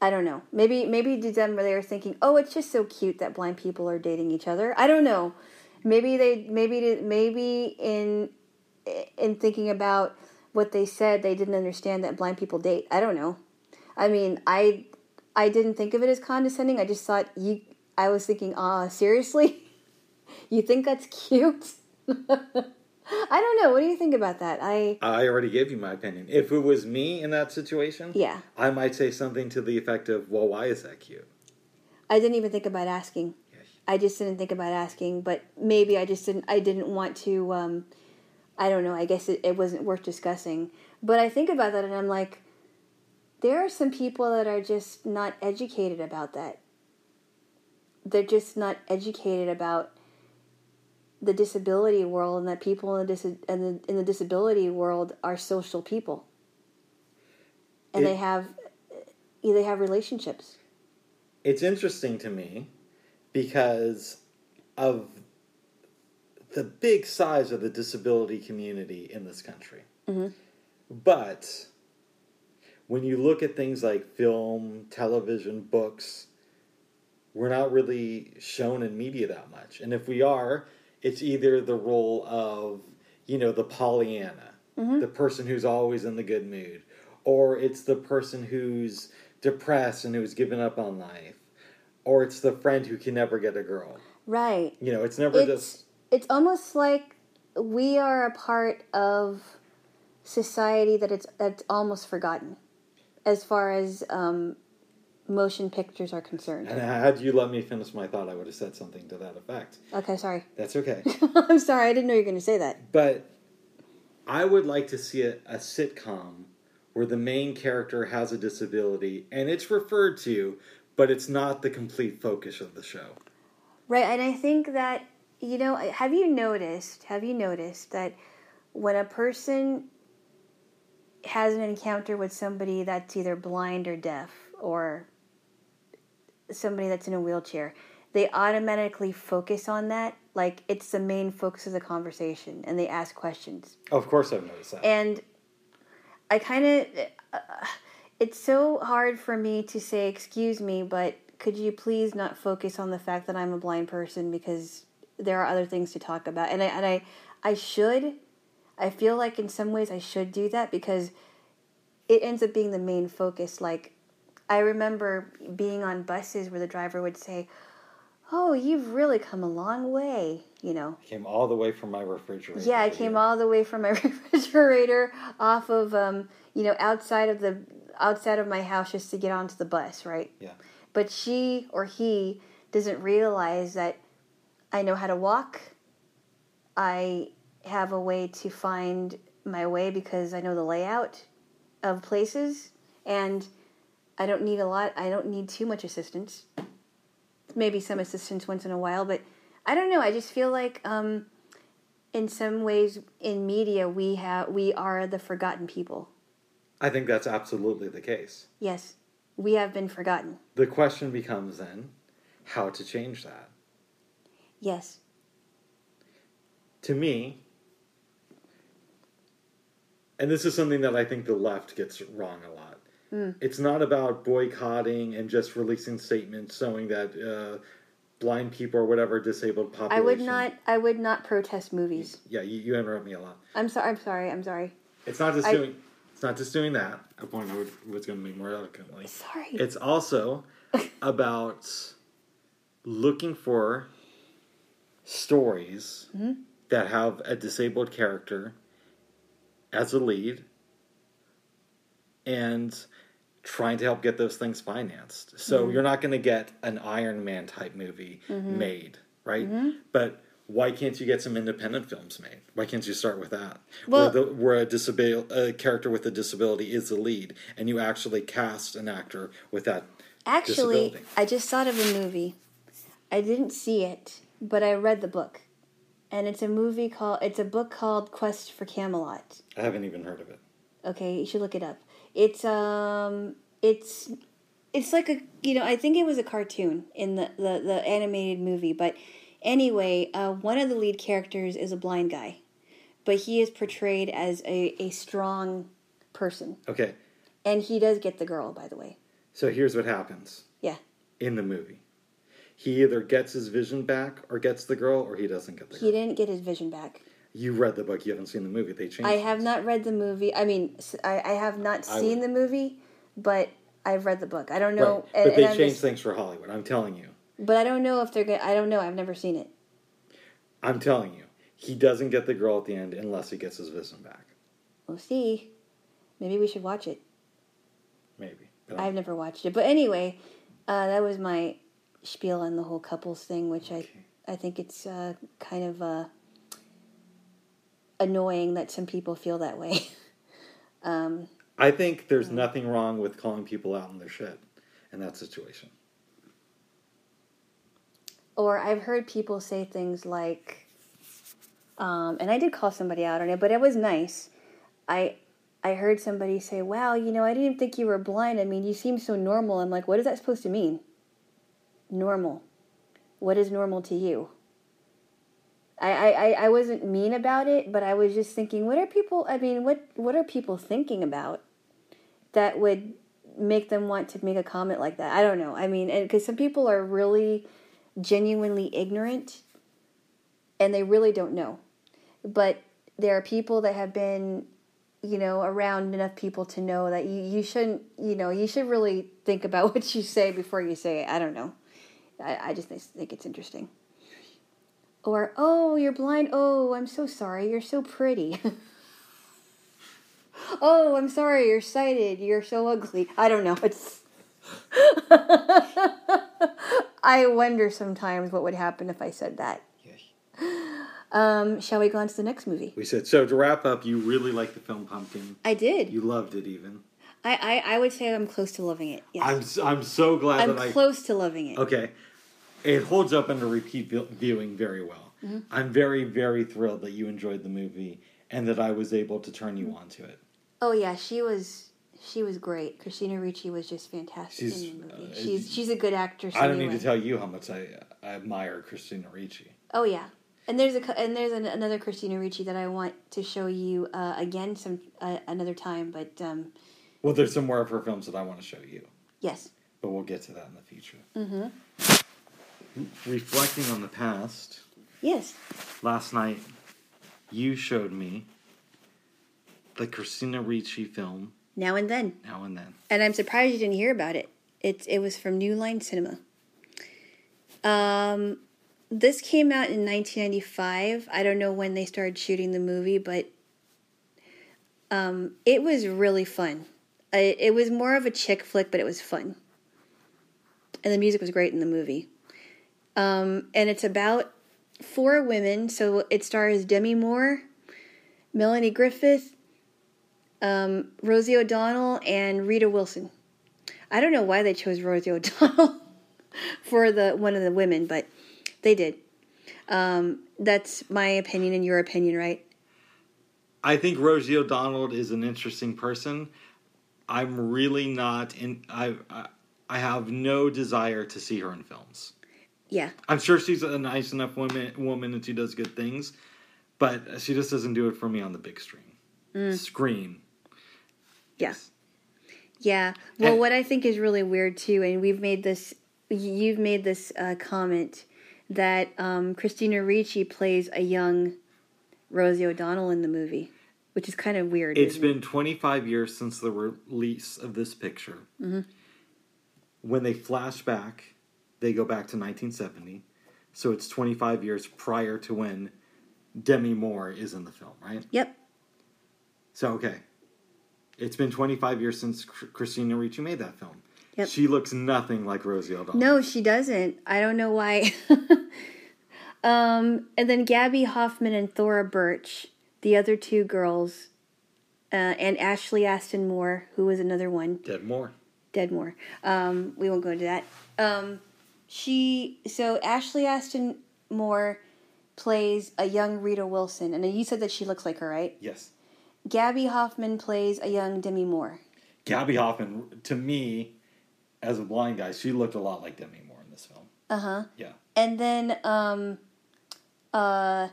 I don't know. Maybe maybe to them they were thinking, "Oh, it's just so cute that blind people are dating each other." I don't know. Maybe they maybe maybe in in thinking about what they said, they didn't understand that blind people date. I don't know. I mean, I I didn't think of it as condescending. I just thought you. I was thinking, ah, seriously, [laughs] you think that's cute? [laughs] I don't know. What do you think about that? I I already gave you my opinion. If it was me in that situation, yeah. I might say something to the effect of, "Well, why is that cute?" I didn't even think about asking. I just didn't think about asking, but maybe I just didn't. I didn't want to. Um, I don't know. I guess it, it wasn't worth discussing. But I think about that, and I'm like, there are some people that are just not educated about that. They're just not educated about the disability world, and that people in the dis- in the, in the disability world are social people, and It- they have eh, they have relationships. It's interesting to me because of the big size of the disability community in this country. Mm-hmm. But when you look at things like film, television, books, we're not really shown in media that much. And if we are, it's either the role of, you know, the Pollyanna, the person who's always in the good mood, or it's the person who's depressed and who's given up on life, or it's the friend who can never get a girl. Right. You know, it's never It's just it's almost like we are a part of society that it's that's almost forgotten, as far as um, motion pictures are concerned. And had you let me finish my thought, I would have said something to that effect. Okay, sorry. That's okay. [laughs] I'm sorry. I didn't know you were going to say that. but I would like to see a, a sitcom where the main character has a disability and it's referred to, but it's not the complete focus of the show. Right, and I think that you know, have you noticed? Have you noticed that when a person has an encounter with somebody that's either blind or deaf or somebody that's in a wheelchair, they automatically focus on that like it's the main focus of the conversation and they ask questions. Of course, I've noticed that. And I kind of, uh, it's so hard for me to say, excuse me, but could you please not focus on the fact that I'm a blind person because there are other things to talk about. And I, and I, I should, I feel like in some ways I should do that because it ends up being the main focus. Like, I remember being on buses where the driver would say, Oh, you've really come a long way, you know. I came all the way from my refrigerator. Yeah, I came all the way from my [laughs] refrigerator off of um, you know, outside of the outside of my house just to get onto the bus, right? Yeah. But she or he doesn't realize that I know how to walk. I have a way to find my way because I know the layout of places and I don't need a lot. I don't need too much assistance. Maybe some assistance once in a while, but I don't know. I just feel like um, in some ways in media we have we are the forgotten people. I think that's absolutely the case. Yes, we have been forgotten. The question becomes then how to change that. Yes. To me, and this is something that I think the left gets wrong a lot. Mm. It's not about boycotting and just releasing statements showing that uh, blind people or whatever disabled population. I would not. I would not protest movies. Yeah, you, you interrupt me a lot. I'm sorry. I'm sorry. I'm sorry. It's not just I- doing. It's not just doing that. A point I would, was going to make more eloquently. Sorry. It's also [laughs] about looking for stories Mm-hmm. that have a disabled character as a lead and trying to help get those things financed. So Mm-hmm. you're not going to get an Iron Man type movie made, right? Mm-hmm. But why can't you get some independent films made? Why can't you start with that? Well- where, the, where a disabil- a character with a disability is the lead, and you actually cast an actor with that Actually, disability. I just thought of a movie. I didn't see it, but I read the book, and it's a movie called. It's a book called Quest for Camelot. I haven't even heard of it. Okay, you should look it up. It's um, it's it's like a you know I think it was a cartoon in the the, the animated movie, but anyway, uh, one of the lead characters is a blind guy, but he is portrayed as a a strong person, Okay, and he does get the girl. By the way, so here's what happens yeah. in the movie. He either gets his vision back or gets the girl, or he doesn't get the girl. He didn't get his vision back. You read the book, you haven't seen the movie. They changed I have things. not read the movie. I mean, I have not I seen the movie, but I've read the book. I don't know, Right. and, but they and changed just- things for Hollywood. I'm telling you. but I don't know if they're going. I don't know. I've never seen it. I'm telling you. He doesn't get the girl at the end unless he gets his vision back. We'll see. Maybe we should watch it. Maybe. I've never watched it, but anyway, uh, that was my spiel on the whole couples thing, which Okay. I I think it's uh, kind of uh, annoying that some people feel that way. [laughs] um, I think there's nothing wrong with calling people out on their shit in that situation. Or I've heard people say things like, um, and I did call somebody out on it, but it was nice. I I heard somebody say, "Wow, you know, I didn't think you were blind. I mean, you seem so normal." I'm like, "What is that supposed to mean?" Normal. What is normal to you? I, I, I- wasn't mean about it, but I was just thinking, what are people? I mean, what what are people thinking about that would make them want to make a comment like that? I don't know. I mean, because some people are really genuinely ignorant and they really don't know. But there are people that have been, you know, around enough people to know that you, you shouldn't, you know, you should really think about [laughs] what you say before you say it. I don't know. I, I just think it's interesting. Or, oh, you're blind. Oh, I'm so sorry. You're so pretty. [laughs] oh, I'm sorry. You're sighted. You're so ugly. I don't know. It's. [laughs] I wonder sometimes what would happen if I said that. Yes. [gasps] Um, shall we go on to the next movie? We said so. To wrap up, you really liked the film Pumpkin. I did. You loved it, even. I, I, I would say I'm close to loving it. Yes. I'm I'm so glad I'm that I close to loving it. Okay. It holds up under repeat viewing very well. Mm-hmm. I'm very, very thrilled that you enjoyed the movie and that I was able to turn you on to it. Oh yeah, she was she was great. Christina Ricci was just fantastic She's, in the movie. uh, she's she's a good actress. I don't anyway. need to tell you how much I, I admire Christina Ricci. Oh yeah, and there's a and there's an, another Christina Ricci that I want to show you uh, again some uh, another time. But um, Well, there's some more of her films that I want to show you, yes, but we'll get to that in the future. mm-hmm. Reflecting on the past, yes, last night you showed me the Christina Ricci film now and then. Now and Then. and I'm surprised you didn't hear about it. It it was from New Line Cinema. Um, this came out in 1995. I don't know when they started shooting the movie, but um, it was really fun. I, it was more of a chick flick, but it was fun, and the music was great in the movie. Um, and it's about four women. So it stars Demi Moore, Melanie Griffith, um, Rosie O'Donnell and Rita Wilson. I don't know why they chose Rosie [laughs] O'Donnell for the one of the women, but they did. Um, that's my opinion and your opinion, right? I think Rosie O'Donnell is an interesting person. I'm really not in. I, I I have no desire to see her in films. Yeah. I'm sure she's a nice enough woman woman and she does good things, but she just doesn't do it for me on the big screen. Screen. Yeah. Yeah. Well, And- what I think is really weird too, and we've made this, you've made this uh, comment that um, Christina Ricci plays a young Rosie O'Donnell in the movie, which is kind of weird. It's isn't it? been 25 years since the release of this picture. Mm-hmm. When they flash back, they go back to 1970. So it's 25 years prior to when Demi Moore is in the film, right? Yep. So, okay. It's been 25 years since Chr- Christina Ricci made that film. Yep. She looks nothing like Rosie O'Donnell. No, she doesn't. I don't know why. [laughs] um, and then Gaby Hoffmann and Thora Birch, the other two girls, uh, and Ashley Aston Moore, who was another one. Dead Moore. Deadmore. Um, we won't go into that. Um, she so Ashley Aston Moore plays a young Rita Wilson, and you said that she looks like her, right? Yes. Gaby Hoffmann plays a young Demi Moore. Gaby Hoffmann, to me, as a blind guy, she looked a lot like Demi Moore in this film. Uh huh. Yeah. And then um, uh,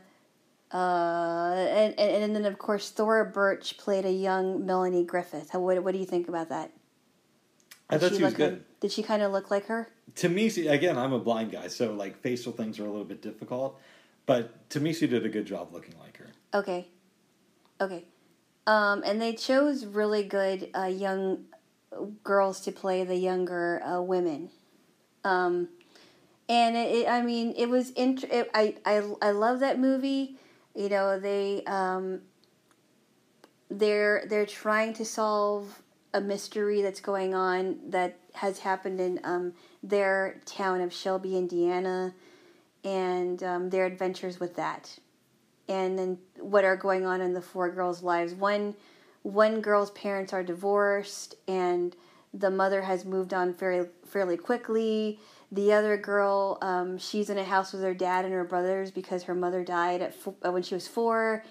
uh, and, and and then of course Thora Birch played a young Melanie Griffith. How, what what do you think about that? I thought Did she was good. like- did she kind of look like her? to me, she, again, I'm a blind guy, so like facial things are a little bit difficult. But to me, she did a good job looking like her. Okay. Okay. Um, and they chose really good uh, young girls to play the younger uh, women. Um, and it, it, I mean, it was int- it, I, I I love that movie. You know, they um, they're they're trying to solve a mystery that's going on that has happened in um, their town of Shelby, Indiana, and um, their adventures with that and then what are going on in the four girls' lives. One one girl's parents are divorced, and the mother has moved on fairly fairly quickly. The other girl, um, she's in a house with her dad and her brothers because her mother died at uh, when she was four.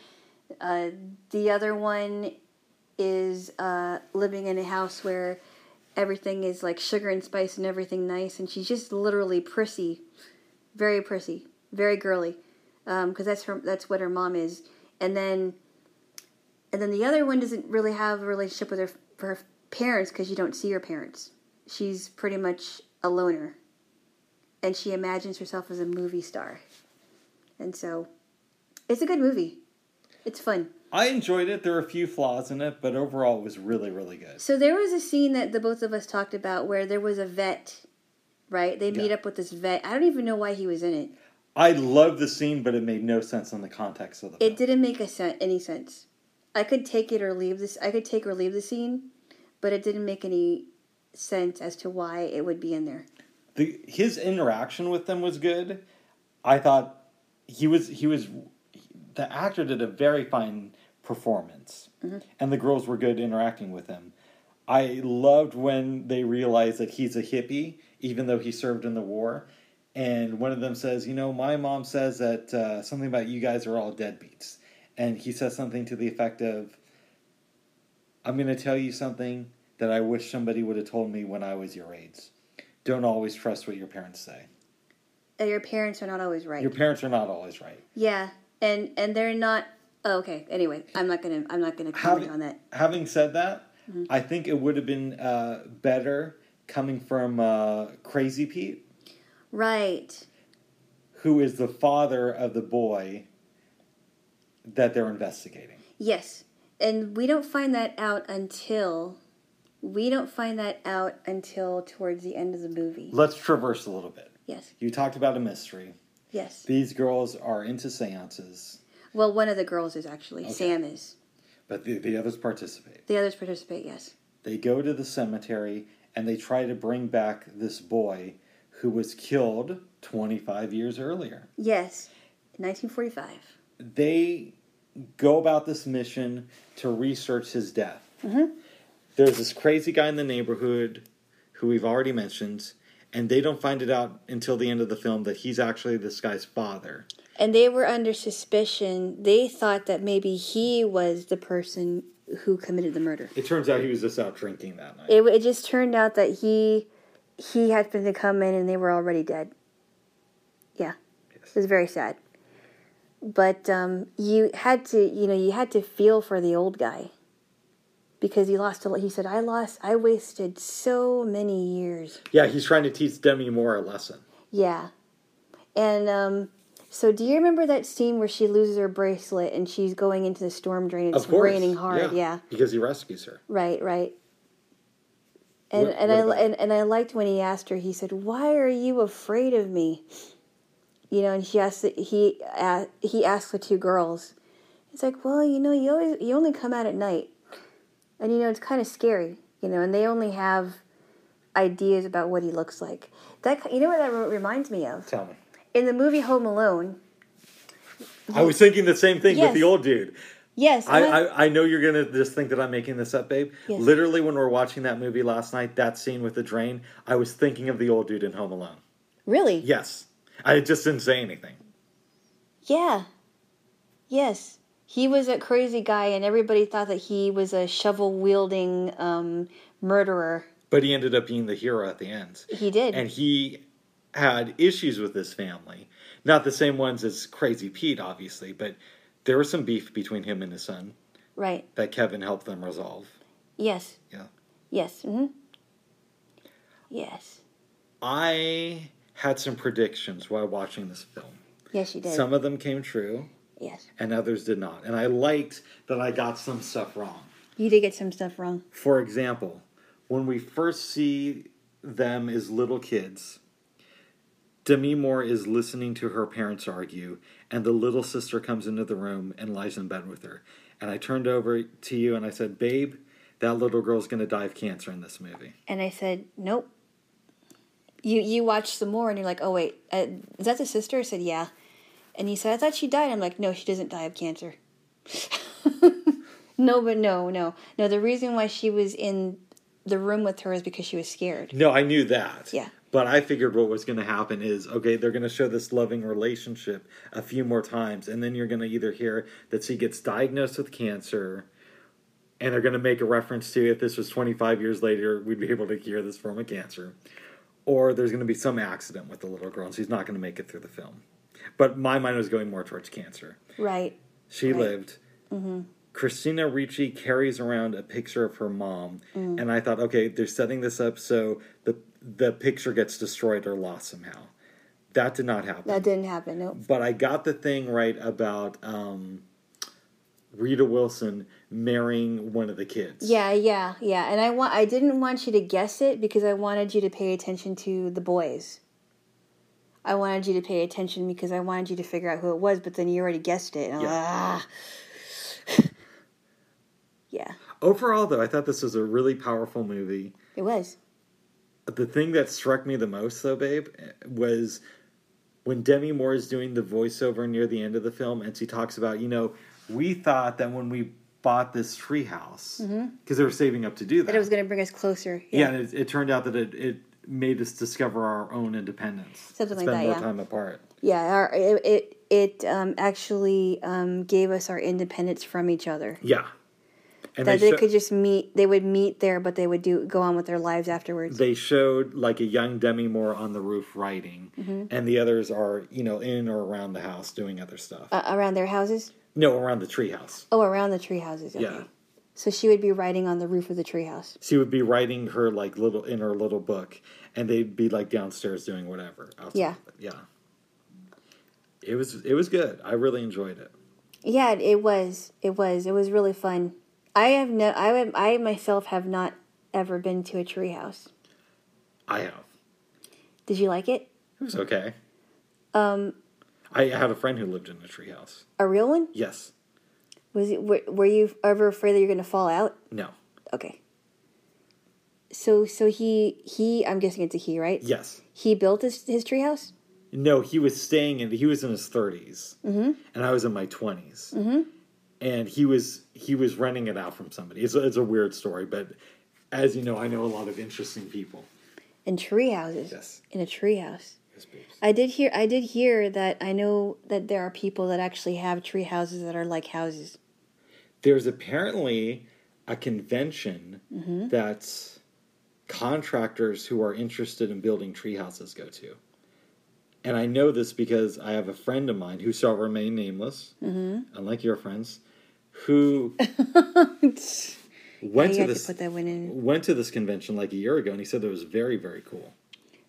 Uh, the other one is uh, living in a house where everything is like sugar and spice and everything nice, and she's just literally prissy, very prissy, very girly. Um, because that's her that's what her mom is. And then and then the other one doesn't really have a relationship with her, her parents because you don't see her parents. She's pretty much a loner. And she imagines herself as a movie star. And so it's a good movie. It's fun I enjoyed it. There were a few flaws in it, but overall it was really, really good. So there was a scene that the both of us talked about where there was a vet, right? They meet Yeah. up with this vet. I don't even know why he was in it. I love the scene, but it made no sense in the context of the film. It didn't make a sen- any sense. I could take it or leave this. I could take or leave the scene, but it didn't make any sense as to why it would be in there. the his interaction with them was good. I thought he was he was the actor did a very fine performance, and the girls were good interacting with him. I loved when they realized that he's a hippie, even though he served in the war. And one of them says, "You know, my mom says that uh, something about you guys are all deadbeats," and he says something to the effect of, "I'm going to tell you something that I wish somebody would have told me when I was your age." don't always trust what your parents say. And your parents are not always right. Your parents are not always right. yeah, and and they're not. Oh, okay. Anyway, I'm not gonna. I'm not gonna comment Having, on that. having said that, Mm-hmm. I think it would have been uh, better coming from uh, Crazy Pete, Right. who is the father of the boy that they're investigating. Yes, and we don't find that out until we don't find that out until towards the end of the movie. Let's traverse a little bit. Yes. You talked about a mystery. Yes. These girls are into seances, Well, one of the girls is actually Okay. Sam is. but the, the others participate. The others participate. Yes. They go to the cemetery and they try to bring back this boy who was killed 25 years earlier. Yes. 1945. They go about this mission to research his death. Mhm. There's this crazy guy in the neighborhood who we've already mentioned, and they don't find it out until the end of the film that he's actually this guy's father. And they were under suspicion. They thought that maybe he was the person who committed the murder. It turns out he was just out drinking that night. It, it just turned out that he he had been to come in and they were already dead. Yeah, it was very sad. But um, you had to, you know, you had to feel for the old guy because he lost a lot. He said, "I lost. I wasted so many years." Yeah, he's trying to teach Demi Moore a lesson. Yeah, and um, so do you remember that scene where she loses her bracelet and she's going into the storm drain? and It's of course. raining hard. Yeah. Because he rescues her. Right, right. And What- and what I and, and I liked when he asked her. He said, "Why are you afraid of me?" You know, and she asked. He a he asked the two girls. It's like, "Well, you know, you always you only come out at night, and you know it's kind of scary. You know, and they only have ideas about what he looks like. That you know what that reminds me of Tell me. In the movie Home Alone. I was thinking the same thing with the old dude. Yes, I, I- I, I know you're gonna just think that I'm making this up, babe. Yes. Literally, when we were watching that movie last night, that scene with the drain, I was thinking of the old dude in Home Alone. really, Yes, I just didn't say anything. Yeah. Yes. He was a crazy guy, and everybody thought that he was a shovel wielding um, murderer. But he ended up being the hero at the end, He did. and he had issues with his family. Not the same ones as Crazy Pete, obviously, but there was some beef between him and his son right. that Kevin helped them resolve. Yes. Yeah. Yes. Mm-hmm. Yes. I had some predictions while watching this film. Yes, you did. Some of them came true, yes. and others did not. And I liked that I got some stuff wrong. You did get some stuff wrong. For example, when we first see them as little kids, Demi Moore is listening to her parents argue, and the little sister comes into the room and lies in bed with her. And I turned over to you and I said, Babe, that little girl's going to die of cancer in this movie. And I said, nope. You you watched some more, and you're like, oh wait, uh, is that the sister? I said, yeah. And you said, I thought she died. I'm like, no, she doesn't die of cancer. [laughs] no, but no, no, no. The reason why she was in the room with her is because she was scared. No, I knew that. Yeah. But I figured what was going to happen is okay, they're going to show this loving relationship a few more times, and then you're going to either hear that she gets diagnosed with cancer, and they're going to make a reference to if this was 25 years later, we'd be able to cure this form of cancer, or there's going to be some accident with the little girl, and she's not going to make it through the film. But my mind was going more towards cancer. Right. She Right. lived. Mm-hmm. Christina Ricci carries around a picture of her mom, mm. and I thought, okay, they're setting this up so the the picture gets destroyed or lost somehow. That did not happen. That didn't happen. Nope. but I got the thing right about um, Rita Wilson marrying one of the kids. Yeah, yeah, yeah. And I want I didn't want you to guess it because I wanted you to pay attention to the boys. I wanted you to pay attention because I wanted you to figure out who it was, but then you already guessed it. And Yeah. like, ah. [laughs] yeah, Overall, though, I thought this was a really powerful movie. it was. The thing that struck me the most, though, babe, was when Demi Moore is doing the voiceover near the end of the film, and she talks about, you know, we thought that when we bought this treehouse, because they were saving up to do that, That it was going to bring us closer. yeah, and it, it turned out that it, it made us discover our own independence, Something like spend that, more yeah. time apart. Yeah, our, it it, it um, actually um, gave us our independence from each other. Yeah, and That they, they could just meet. They would meet there, but they would do go on with their lives afterwards. they showed like a young Demi Moore on the roof writing, Mm-hmm. and the others are you know in or around the house doing other stuff. uh, around their houses. no, around the treehouse. Oh, around the tree houses. Okay. Yeah. So she would be writing on the roof of the treehouse. She would be writing her like little in her little book, and they'd be like downstairs doing whatever. Yeah. yeah. It was it was good. I really enjoyed it. Yeah, it was. It was. It was really fun. I have no. I have, I myself have not ever been to a treehouse. I have. Did you like it? It was okay. Um, I had a friend who lived in a treehouse. a real one? Yes. Was it? Were, were you ever afraid that you're going to fall out? No. Okay. So so he he I'm guessing it's a he right? Yes. He built his his treehouse. No, he was staying in. He was in his 30s and I was in my 20s and he was he was renting it out from somebody. It's a, it's a weird story, but as you know, I know a lot of interesting people. In tree houses. Yes. In a tree house. Yes. I did hear I did hear that I know that there are people that actually have tree houses that are like houses. There's apparently a convention Mm-hmm. that contractors who are interested in building tree houses go to. And I know this because I have a friend of mine who shall remain nameless, Mm-hmm. unlike your friends, who [laughs] went you to this to put that one in. went to this convention like a year ago, and he said it was very very cool.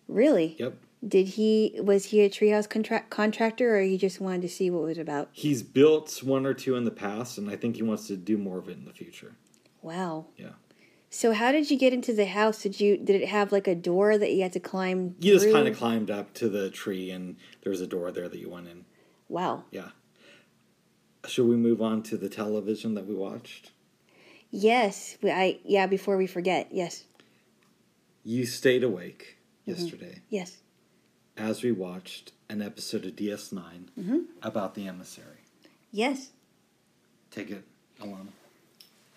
Really? Yep, Did he was he a treehouse contract contractor or he just wanted to see what it was about? he's built one or two in the past, and I think he wants to do more of it in the future. Wow. Yeah, So how did you get into the house? Did you did it have like a door that you had to climb? you just kind of climbed up to the tree, and there was a door there that you went in. Wow. Yeah. Should we move on to the television that we watched? Yes. we- I yeah. Before we forget. Yes. You stayed awake Mm-hmm. yesterday Yes. as we watched an episode of DS9 Mm-hmm. about the emissary. Yes. Take it, Alana.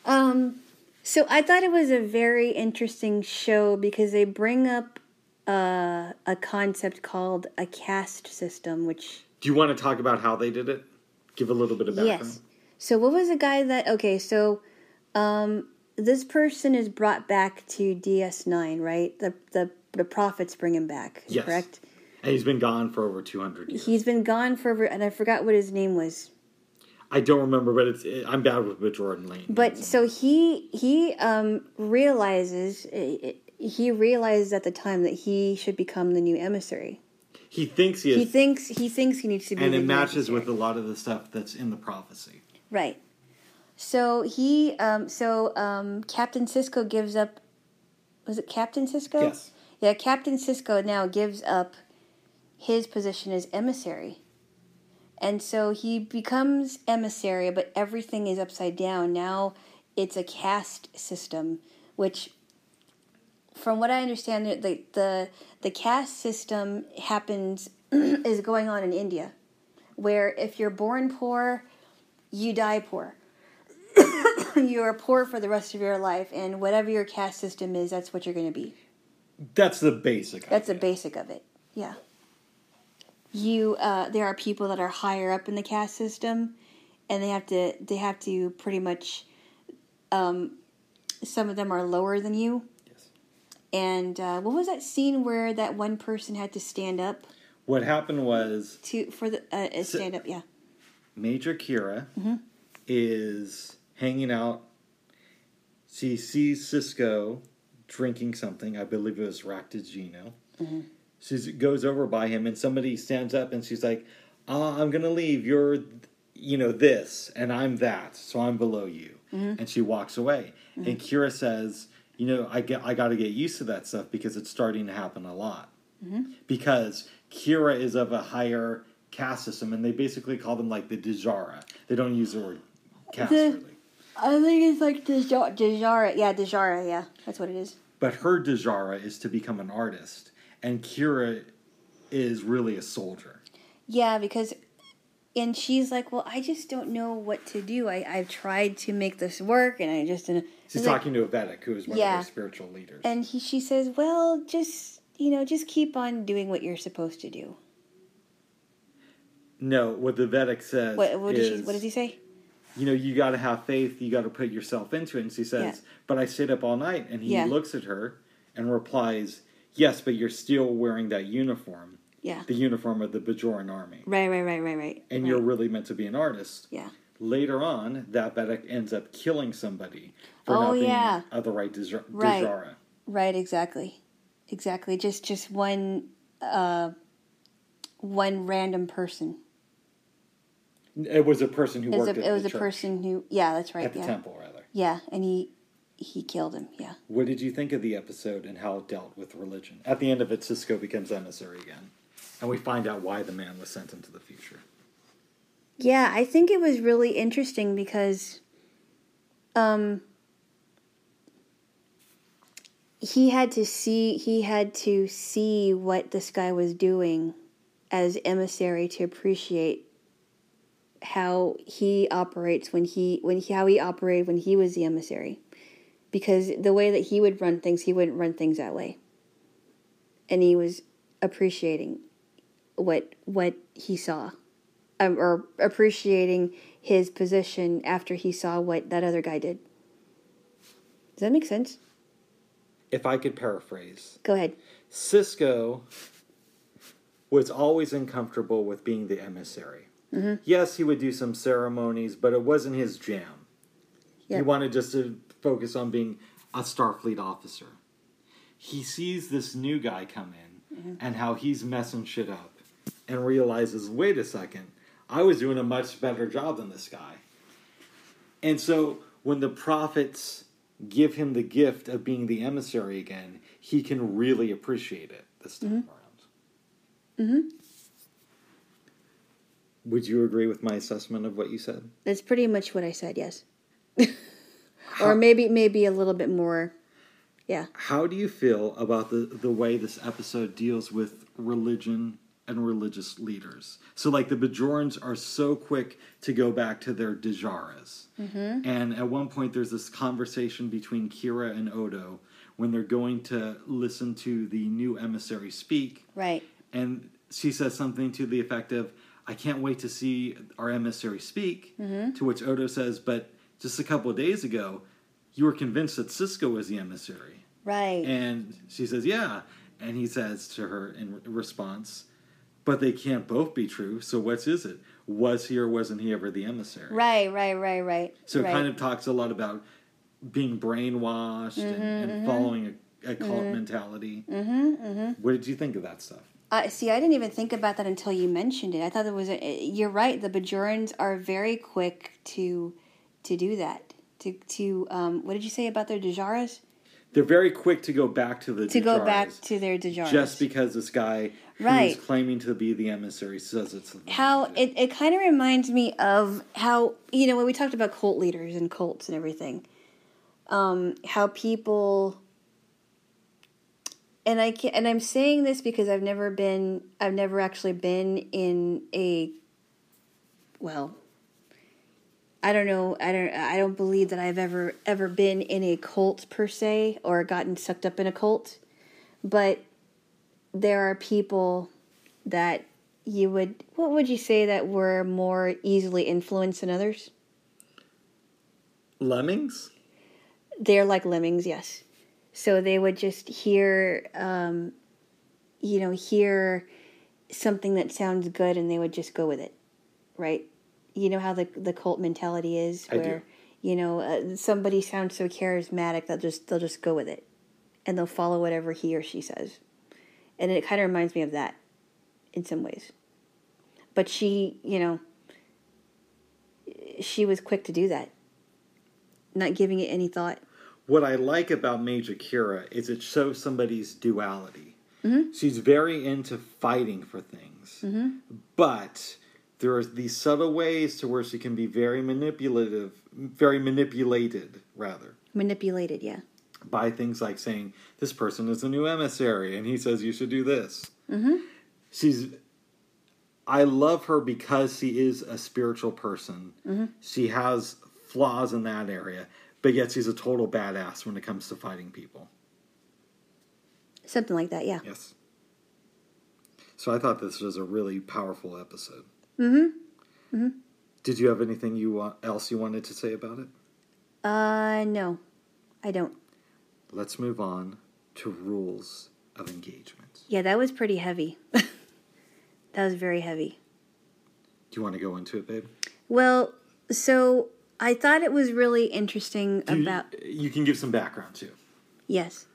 Um, so I thought it was a very interesting show because they bring up uh, a concept called a caste system, which Do you want to talk about how they did it? Give a little bit of background. yes. So what was the guy that? Okay, so um, this person is brought back to DS9, right? The the the prophets bring him back, Yes. correct? And he's been gone for over 200 years. He's been gone for, and I forgot what his name was. I don't remember, but it's it, I'm bad with, with Jordan Lane. But so he he um, realizes he realizes at the time that he should become the new emissary. He thinks he is, He thinks he thinks he needs to be, and it matches with a lot of the stuff that's in the prophecy. right. So he um, so um, Captain Sisko gives up. Was it Captain Sisko? Yes. Yeah, Captain Sisko now gives up his position as emissary. And so he becomes emissary, but everything is upside down. Now it's a caste system, which, from what I understand, the the, the caste system happens [clears throat] is going on in India, where if you're born poor, you die poor. [coughs] you are poor for the rest of your life, and whatever your caste system is, that's what you're going to be. That's the basic. That's the basic of it. Yeah. You uh, there are people that are higher up in the caste system, and they have to they have to pretty much. Um, some of them are lower than you. And uh, what was that scene where that one person had to stand up What happened was to for the uh, stand up? Yeah. Major Kira Mm-hmm. is hanging out. She sees Sisko drinking something. I believe it was raktajino. Mm-hmm. She goes over by him, and somebody stands up, and she's like, "Ah, I'm gonna leave. You're, you know, this and I'm that, so I'm below you. And she walks away. And Kira says, you know, I get I got to get used to that stuff because it's starting to happen a lot. Mm-hmm. Because Kira is of a higher caste system, and they basically call them like the D'jarra. They don't use the word caste The- really. I think it's like D'jarra. D'jarra. Yeah, D'jarra. Yeah, that's what it is. But her D'jarra is to become an artist, and Kira is really a soldier. Yeah, because, and she's like, well, I just don't know what to do. I I've tried to make this work, and I just didn't. She's like- talking to a Vedek, who is one of Yeah. their spiritual leaders. And he, she says, well, just you know, just keep on doing what you're supposed to do. no, what the Vedek says What what, is, does she, what does he say? you know, you got to have faith. You got to put yourself into it. And she says, Yeah. "But I stayed up all night." And he Yeah. looks at her and replies, "Yes, but you're still wearing that uniform, Yeah. the uniform of the Bajoran army, Right, right, right, right, right. and right. you're really meant to be an artist." yeah. Later on, that Vedek ends up killing somebody for Oh, not being yeah. of the right Dej- Right. Right, exactly. Exactly. Just just one uh one random person. It was a person who It worked a, it was a person who yeah, that's right. at the yeah. temple, rather. Yeah, and he he killed him. Yeah. What did you think of the episode and how it dealt with religion? At the end of it, Sisko becomes emissary again, and we find out why the man was sent into the future. Yeah, I think it was really interesting because um he had to see he had to see what this guy was doing as emissary to appreciate how he operates when he when he how he operated when he was the emissary because the way that he would run things he wouldn't run things that way and he was appreciating what what he saw um, or appreciating his position after he saw what that other guy did. Does that make sense? If I could paraphrase, Go ahead. Sisko was always uncomfortable with being the emissary. Yes, he would do some ceremonies, but it wasn't his jam. Yeah. He wanted just to focus on being a Starfleet officer. He sees this new guy come in and how he's messing shit up and realizes, wait a second, I was doing a much better job than this guy. And so when the prophets give him the gift of being the emissary again, he can really appreciate it this time around. Mm-hmm. Would you agree with my assessment of what you said? That's pretty much what I said. Yes. [laughs] or maybe maybe a little bit more. Yeah. How do you feel about the, the way this episode deals with religion and religious leaders? So, like, the Bajorans are so quick to go back to their D'jarras. Mm-hmm. And at one point, there's this conversation between Kira and Odo when they're going to listen to the new emissary speak. Right. And she says something to the effect of, I can't wait to see our emissary speak. Mm-hmm. To which Odo says, But just a couple of days ago, you were convinced that Sisko was the emissary. Right. And she says, Yeah. And he says to her in response, But they can't both be true. So what's is it? Was he or wasn't he ever the emissary? right. Right. Right. Right. So it kind of talks a lot about being brainwashed and, and following a, a cult mentality. Mm-hmm, mm-hmm. What did you think of that stuff? Uh, see, I didn't even think about that until you mentioned it. I thought it was. A, you're right. The Bajorans are very quick to to do that. To to um, what did you say about their D'jarras? They're very quick to go back to the To go back to their D'jarras. just because this guy Right. who's claiming to be the emissary says it's how it, it kind of reminds me of how you know when we talked about cult leaders and cults and everything um how people and i can and i'm saying this because i've never been i've never actually been in a well i don't know i don't i don't believe that i've ever ever been in a cult per se or gotten sucked up in a cult but there are people that you would what would you say that were more easily influenced than others? Lemmings? They're like lemmings yes. So they would just hear um, you know hear something that sounds good and they would just go with it right? You know how the the cult mentality is I do. where you know uh, somebody sounds so charismatic they'll just they'll just go with it and they'll follow whatever he or she says and it kind of reminds me of that in some ways but she you know she was quick to do that, not giving it any thought. What I like about Major Kira is it shows somebody's duality. Mm-hmm. She's very into fighting for things, mm-hmm. but there are these subtle ways to where she can be very manipulative, very manipulated, rather. Manipulated, yeah. By things like saying this person is a new emissary and he says you should do this. Mm-hmm. She's, I love her because she is a spiritual person. She has flaws in that area, but yet she's a total badass when it comes to fighting people. Something like that, yeah. Yes. So I thought this was a really powerful episode. Mm-hmm. Mm-hmm. Did you have anything you want, else you wanted to say about it? Uh, no, I don't. Let's move on to rules of engagement. Yeah, that was pretty heavy. [laughs] that was very heavy. Do you want to go into it, babe? Well, so I thought it was really interesting you- about you can give some background too. yes.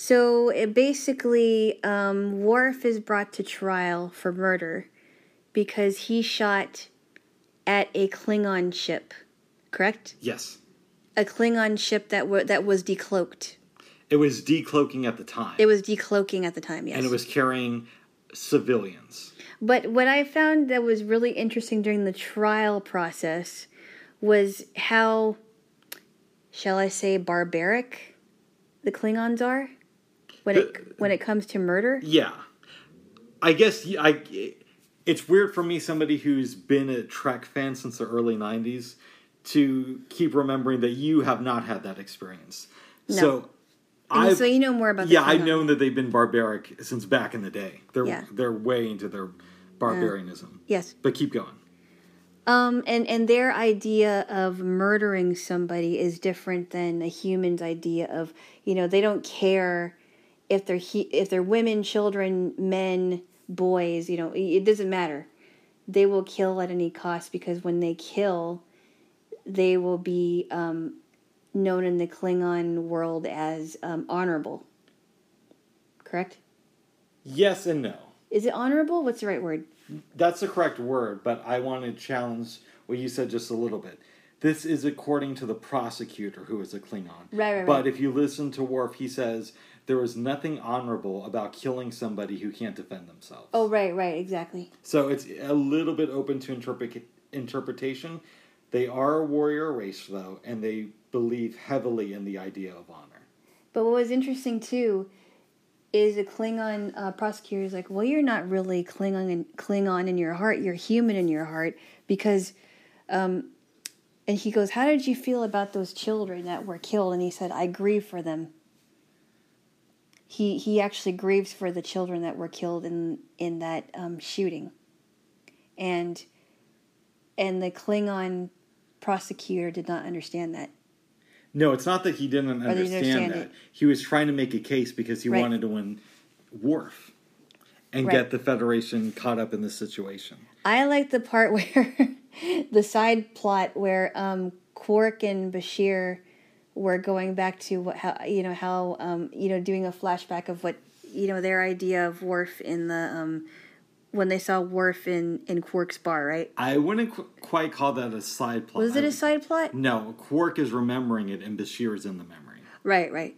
So it basically, um, Worf is brought to trial for murder because he shot at a Klingon ship. Correct? Yes. A Klingon ship that that was decloaked. It was decloaking at the time. It was decloaking at the time. Yes. and it was carrying civilians. But what I found that was really interesting during the trial process was how, shall I say, barbaric the Klingons are when it when it comes to murder. Yeah. I guess I it's weird for me somebody who's been a Trek fan since the early 90s to keep remembering that you have not had that experience. So I've so you know more about Yeah, I've known that they've been barbaric since back in the day. They're Yeah. they're way into their barbarianism. Yes. But keep going. Um, and and their idea of murdering somebody is different than a human's idea of you know they don't care if they're he, if they're women, children, men, boys. You know it doesn't matter. They will kill at any cost because when they kill, they will be um, known in the Klingon world as um, honorable. Correct? Yes and no. Is it honorable? What's the right word? That's the correct word, but I want to challenge what you said just a little bit. This is according to the prosecutor, who is a Klingon. Right, right, right. But if you listen to Worf, he says there is nothing honorable about killing somebody who can't defend themselves. Oh, right, right, exactly. So it's a little bit open to interpret- interpretation. They are a warrior race, though, and they believe heavily in the idea of honor. But what was interesting too is a Klingon uh, prosecutor is like, well, you're not really Klingon in, Klingon in your heart. You're human in your heart because, um, and he goes, how did you feel about those children that were killed? And he said, I grieve for them. He he actually grieves for the children that were killed in in that um, shooting, and and the Klingon prosecutor did not understand that. No, it's not that he didn't understand, understand that. it. He was trying to make a case because he Right. wanted to win Worf and Right. get the Federation caught up in this situation. I like the part [laughs] where the side plot where um, Quark and Bashir were going back to what how you know how um, you know doing a flashback of what you know their idea of Worf in the um, when they saw Worf in in Quark's bar, right? I wouldn't qu- quite call that a side plot. Was it a side plot? No, Quark is remembering it and Bashir is in the memory. Right, right,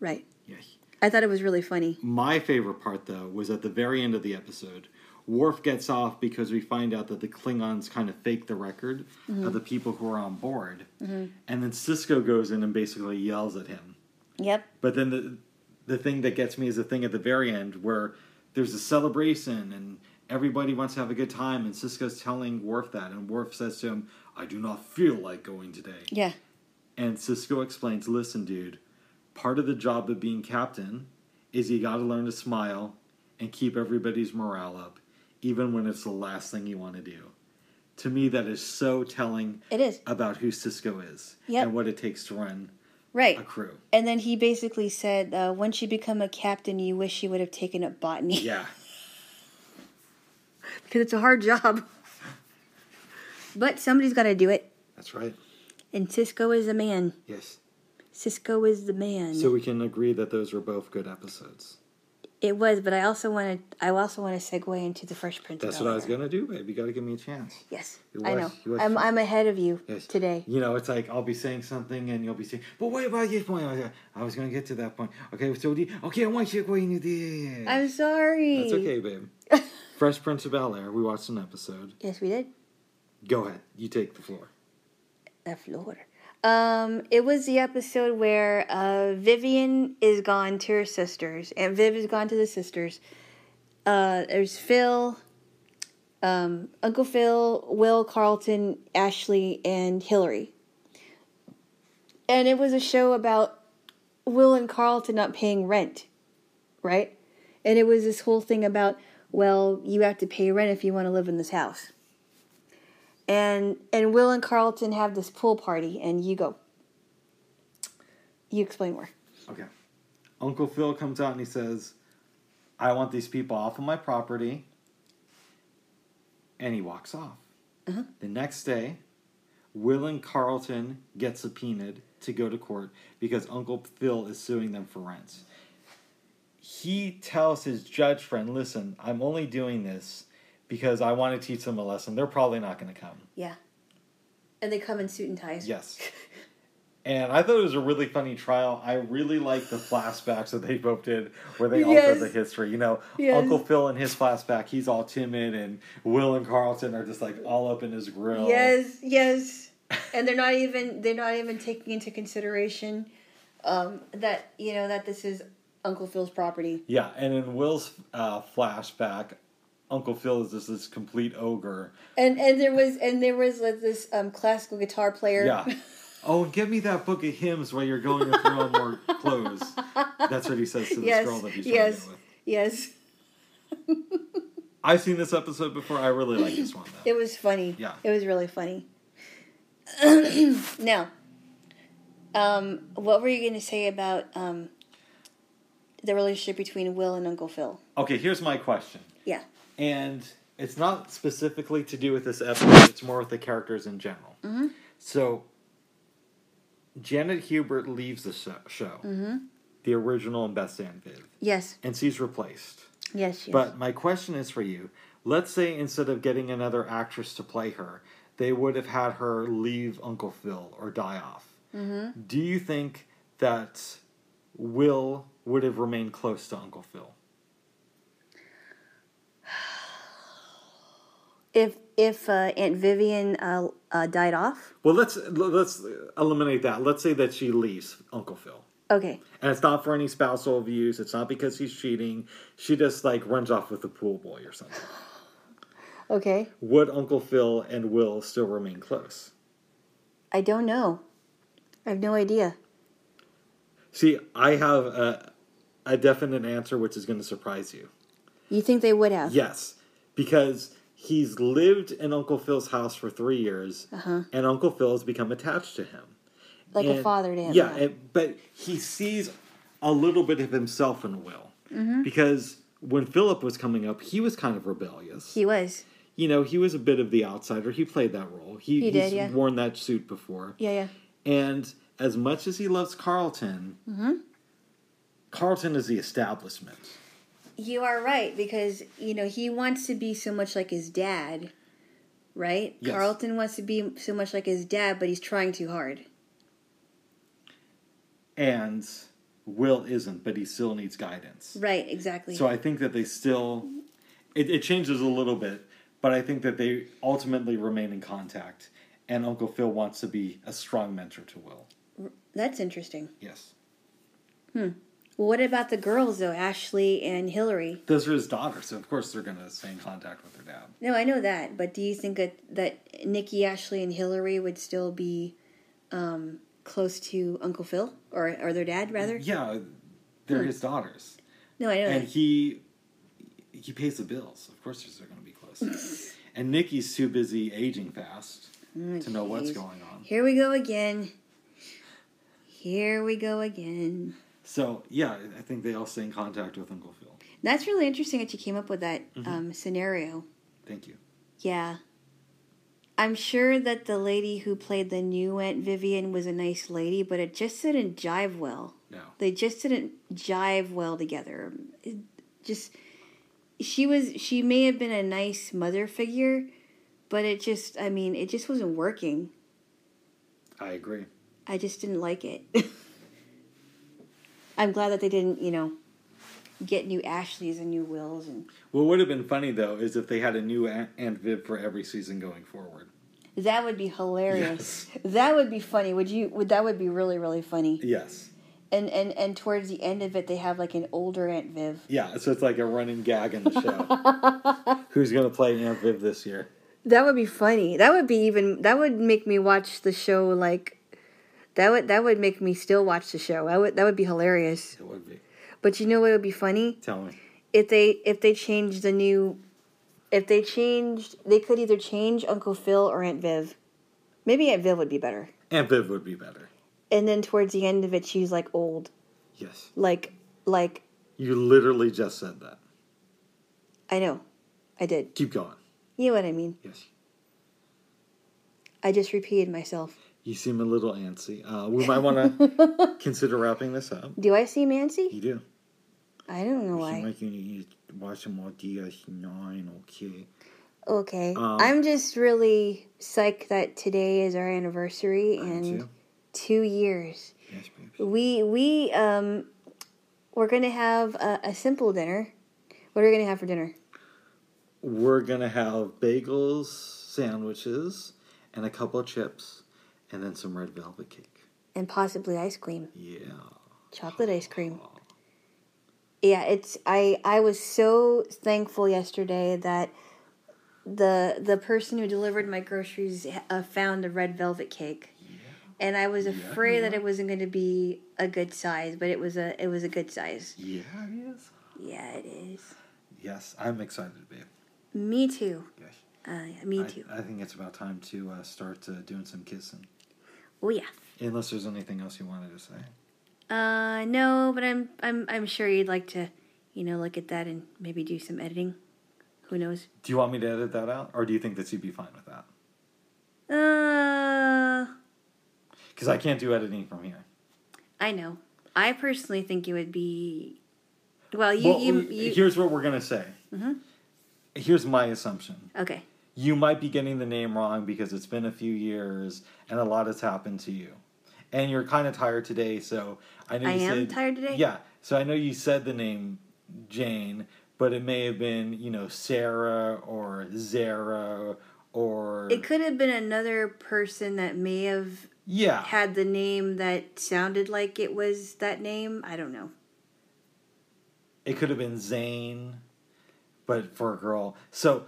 right. Yeah. I thought it was really funny. My favorite part, though, was at the very end of the episode. Worf gets off because we find out that the Klingons kind of fake the record Mm-hmm. of the people who are on board. And then Sisko goes in and basically yells at him. Yep. But then the the thing that gets me is the thing at the very end where there's a celebration and everybody wants to have a good time and Sisko's telling Worf that and Worf says to him, "I do not feel like going today." Yeah. And Sisko explains, "Listen, dude, part of the job of being captain is you got to learn to smile and keep everybody's morale up, even when it's the last thing you want to do." To me, that is so telling It is about who Sisko is Yep. and what it takes to run right. a crew. And then he basically said, uh, "Once you become a captain, you wish you would have taken up botany Yeah. [laughs] [laughs] because it's a hard job." But somebody's got to do it. That's right. And Sisko is the man. Yes. Sisko is the man. So we can agree that those were both good episodes. It was, but I also want to. I also want to segue into the Fresh Prince. That's what I was gonna do, babe. You got to give me a chance. Yes, You I know. you I'm I'm ahead of you Yes. today. You know, it's like I'll be saying something and you'll be saying, "But what about this point?" I was, I was gonna get to that point. Okay, so the, okay, I want you to go into this. I'm sorry. That's okay, babe. [laughs] Fresh Prince of Bel Air. We watched an episode. Yes, we did. Go ahead. You take the floor. The floor. Um, it was the episode where uh, Vivian is gone to her sisters, and Viv is gone to the sisters. Uh, there's Phil, um, Uncle Phil, Will, Carlton, Ashley, and Hillary. And it was a show about Will and Carlton not paying rent, right? And it was this whole thing about, well, you have to pay rent if you want to live in this house and and Will and Carlton have this pool party, and you go. You explain more. Okay. Uncle Phil comes out and he says, I want these people off of my property. And he walks off. Uh-huh. The next day, Will and Carlton get subpoenaed to go to court because Uncle Phil is suing them for rent. He tells his judge friend, Listen, I'm only doing this because I want to teach them a lesson. They're probably not going to come. Yeah. And they come in suit and ties. Yes. And I thought it was a really funny trial. I really like the flashbacks that they both did where they Yes. altered the history. You know, Yes. Uncle Phil in his flashback, he's all timid, and Will and Carlton are just like all up in his grill. Yes, yes. And they're not even they're not even taking into consideration um, that you know that this is Uncle Phil's property. Yeah, and in Will's uh, flashback, Uncle Phil is just this complete ogre. And and there was and there was like this um, classical guitar player. Yeah. [laughs] Oh, give me that book of hymns while you're going to throw on more clothes. That's what he says to this yes, girl that he's trying yes, with. yes. I've seen this episode before. I really like this one though. It was funny. Yeah. It was really funny. [clears throat] now, um, what were you going to say about um, the relationship between Will and Uncle Phil? Okay, here's my question. Yeah. and it's not specifically to do with this episode. It's more with the characters in general. Mm-hmm. So, Janet Hubert leaves the sho- show, Mm-hmm. the original and best Aunt Viv, Yes. and she's replaced. Yes. yes. But my question is for you: Let's say instead of getting another actress to play her, they would have had her leave Uncle Phil or die off. Mm-hmm. Do you think that Will would have remained close to Uncle Phil? if if uh, Aunt Vivian uh, uh, died off, Well, let's let's eliminate that. Let's say that she leaves Uncle Phil, okay. and it's not for any spousal abuse. It's not because he's cheating. She just like runs off with the pool boy or something. [sighs] Okay. Would Uncle Phil and Will still remain close? I don't know. I have no idea. See, I have a, a definite answer, which is going to surprise you. You think they would have? Yes, because he's lived in Uncle Phil's house for three years, Uh-huh. and Uncle Phil has become attached to him. Like a father to him. Yeah, and, but he sees a little bit of himself in Will Mm-hmm. because when Philip was coming up, he was kind of rebellious. he was. you know, he was a bit of the outsider. He played that role. He, He did, he's yeah. worn that suit before. Yeah, yeah. And as much as he loves Carlton, Mm-hmm. Carlton is the establishment. You are right because you know he wants to be so much like his dad, right? Yes. Carlton wants to be so much like his dad, but he's trying too hard. And Will isn't, but he still needs guidance. Right, exactly. So I think that they still, it, it changes a little bit, but I think that they ultimately remain in contact. And Uncle Phil wants to be a strong mentor to Will. That's interesting. Yes. Well, what about the girls though, Ashley and Hillary? Those are his daughters, so of course they're going to stay in contact with their dad. No, I know that, but do you think that that Nikki, Ashley, and Hillary would still be um, close to Uncle Phil or or their dad rather? Yeah, they're his daughters. No, I know and that. he he pays the bills. Of course, they're going to be close. [laughs] and Nikki's too busy aging fast to know what's going on. Here we go again. Here we go again. So yeah, I think they all stay in contact with Uncle Phil. That's really interesting that you came up with that Mm-hmm. um, scenario. Thank you. Yeah. I'm sure that the lady who played the new Aunt Vivian was a nice lady, but it just didn't jive well. No. They just didn't jive well together. It- just she was she may have been a nice mother figure, but it just I mean it just wasn't working. I agree. I just didn't like it. [laughs] I'm glad that they didn't, you know, get new Ashleys and new Wills and What would have been funny though is if they had a new Aunt Viv for every season going forward. that would be hilarious. That would be funny. Would you would that would be really really funny. Yes. And and and towards the end of it they have like an older Aunt Viv. Yeah, so it's like a running gag in the show. [laughs] Who's gonna play Aunt Viv this year? That would be funny. That would be even that would make me watch the show like that would that would make me still watch the show. That would that would be hilarious. It would be. But you know what would be funny? Tell me. If they if they changed the new if they changed they could either change Uncle Phil or Aunt Viv. Maybe Aunt Viv would be better. Aunt Viv would be better. And then towards the end of it she's like old. Yes. Like like You literally just said that. I know. I did. Keep going. You know what I mean? Yes. I just repeated myself. You seem a little antsy. Uh, we might want to [laughs] consider wrapping this up. Do I seem antsy? You do. I don't know You why. like you need to watch some more DS9, okay? Okay. Um, I'm just really psyched that today is our anniversary and two years. Yes, babes. We we um we're gonna have a, a simple dinner. What are we gonna have for dinner? We're going to have bagels, sandwiches, and a couple of chips, and then some red velvet cake. And possibly ice cream, Yeah. chocolate ice cream. Yeah, it's I I was so thankful yesterday that the the person who delivered my groceries uh, found a red velvet cake. And I was afraid that it wasn't going to be a good size, but it was a it was a good size. Yeah, it is. Yeah, it is. Yes, I'm excited, babe. Me too. Yes. Uh, yeah, me I, too. I think it's about time to uh, start uh, doing some kissing. Oh yeah. Unless there's anything else you wanted to say. Uh, no, but I'm I'm I'm sure you'd like to, you know, look at that and maybe do some editing. Who knows? Do you want me to edit that out, or do you think that you'd be fine with that? Uh, Because I can't do editing from here. I know. I personally think it would be. Well, you well, you, you here's what we're gonna say. Mm-hmm. Here's my assumption. okay. You might be getting the name wrong because it's been a few years and a lot has happened to you, and you're kind of tired today. So I know I you am said, tired today? Yeah. So I know you said the name Jane, but it may have been you know Sarah or Zara or It could have been another person that may have yeah. had the name that sounded like it was that name. I don't know. It could have been Zane, but for a girl. So,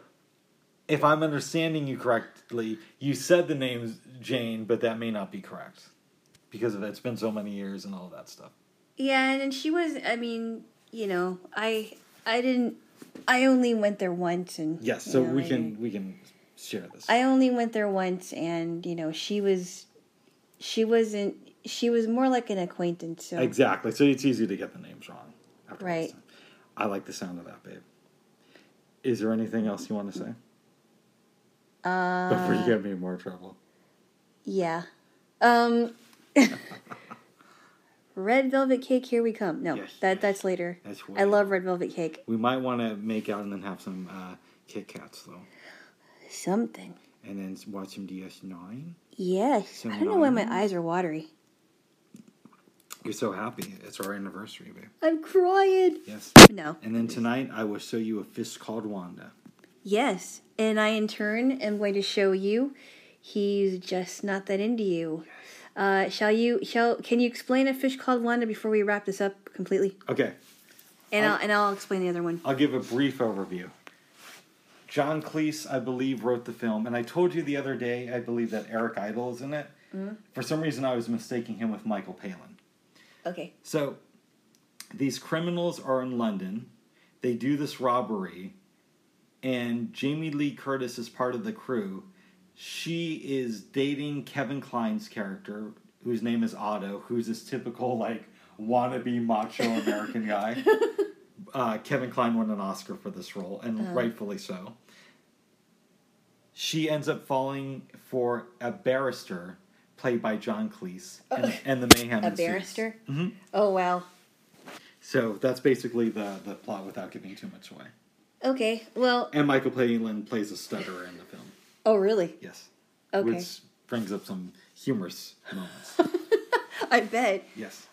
if I'm understanding you correctly, you said the name Jane, but that may not be correct because of it's been so many years and all that stuff. Yeah, and she was. I mean, you know, I I didn't. I only went there once, and Yes, so know, we I- can we can share this. I only went there once, and you know, she was, she wasn't. She was more like an acquaintance. So exactly. So it's easy to get the names wrong. after Right. I like the sound of that, babe. Is there anything else you want to say before you uh, get me in more trouble? yeah, um, [laughs] red velvet cake. Here we come. No, Yes, that yes. that's later. That's I love red velvet cake. We might want to make out and then have some uh, Kit Kats though. Something. and then watch some DS9. Yes. Some I don't know why my eyes are watery. You're so happy. It's our anniversary, babe. I'm crying. Yes. No. And then tonight, I will show you a fish called Wanda. Yes, and I in turn am going to show you he's just not that into you. Uh, shall you? Shall can you explain a fish called Wanda before we wrap this up completely? Okay, And I'll- I'll, and I'll explain the other one. I'll give a brief overview. John Cleese, I believe, wrote the film, and I told you the other day, I believe that Eric Idle is in it. For some reason, I was mistaking him with Michael Palin. Okay. So, these criminals are in London. They do this robbery, and Jamie Lee Curtis is part of the crew. She is dating Kevin Kline's character, whose name is Otto, who's this typical, like, wannabe macho American guy. [laughs] Uh, Kevin Kline won an Oscar for this role, and rightfully so. She ends up falling for a barrister played by John Cleese, and, and the mayhem A ensues. barrister. Mhm. Oh wow. So that's basically the the plot without giving too much away. Okay. Well. And Michael Palin plays a stutterer in the film. Oh, really? Yes. Okay. Which brings up some humorous moments. [laughs] I bet. yes.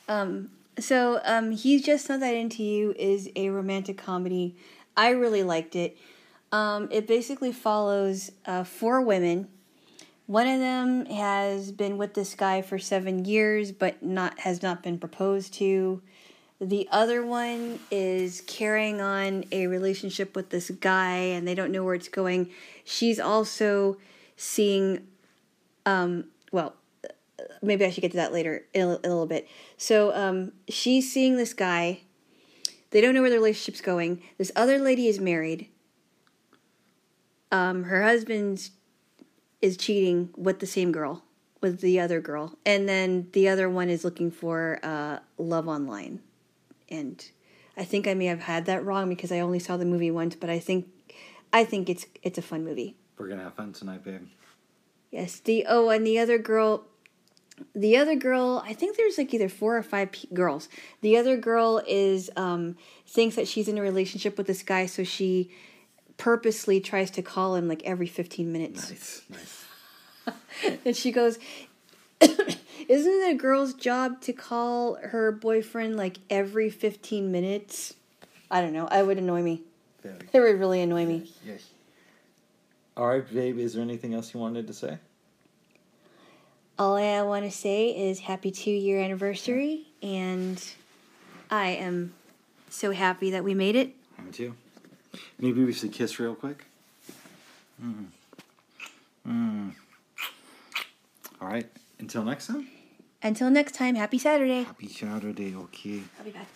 So, um, He's Just Not That Into You is a romantic comedy. I really liked it. Um, it basically follows uh, four women. One of them has been with this guy for seven years, but not has not been proposed to. The other one is carrying on a relationship with this guy, and they don't know where it's going. She's also seeing, um, well, maybe I should get to that later in a, in a little bit. So um, she's seeing this guy. They don't know where the relationship's going. This other lady is married. Um, her husband is cheating with the same girl, with the other girl, and then the other one is looking for uh, love online. And I think I may have had that wrong because I only saw the movie once, but I think I think it's it's a fun movie. We're gonna have fun tonight, babe. Yes. The oh, and the other girl, the other girl. I think there's like either four or five p- girls. The other girl is um thinks that she's in a relationship with this guy, so she purposely tries to call him like every 15 minutes. Nice, nice. [laughs] And she goes, "Isn't it a girl's job to call her boyfriend like every 15 minutes?" I don't know. I would annoy me. Very It would really annoy me. Yes. All right, babe. Is there anything else you wanted to say? All I want to say is happy two year anniversary, and I am so happy that we made it. Me too. Maybe we should kiss real quick. Mm. Mm. All right. Until next time. Until next time, happy Saturday. Happy Saturday. Okay. I'll be back.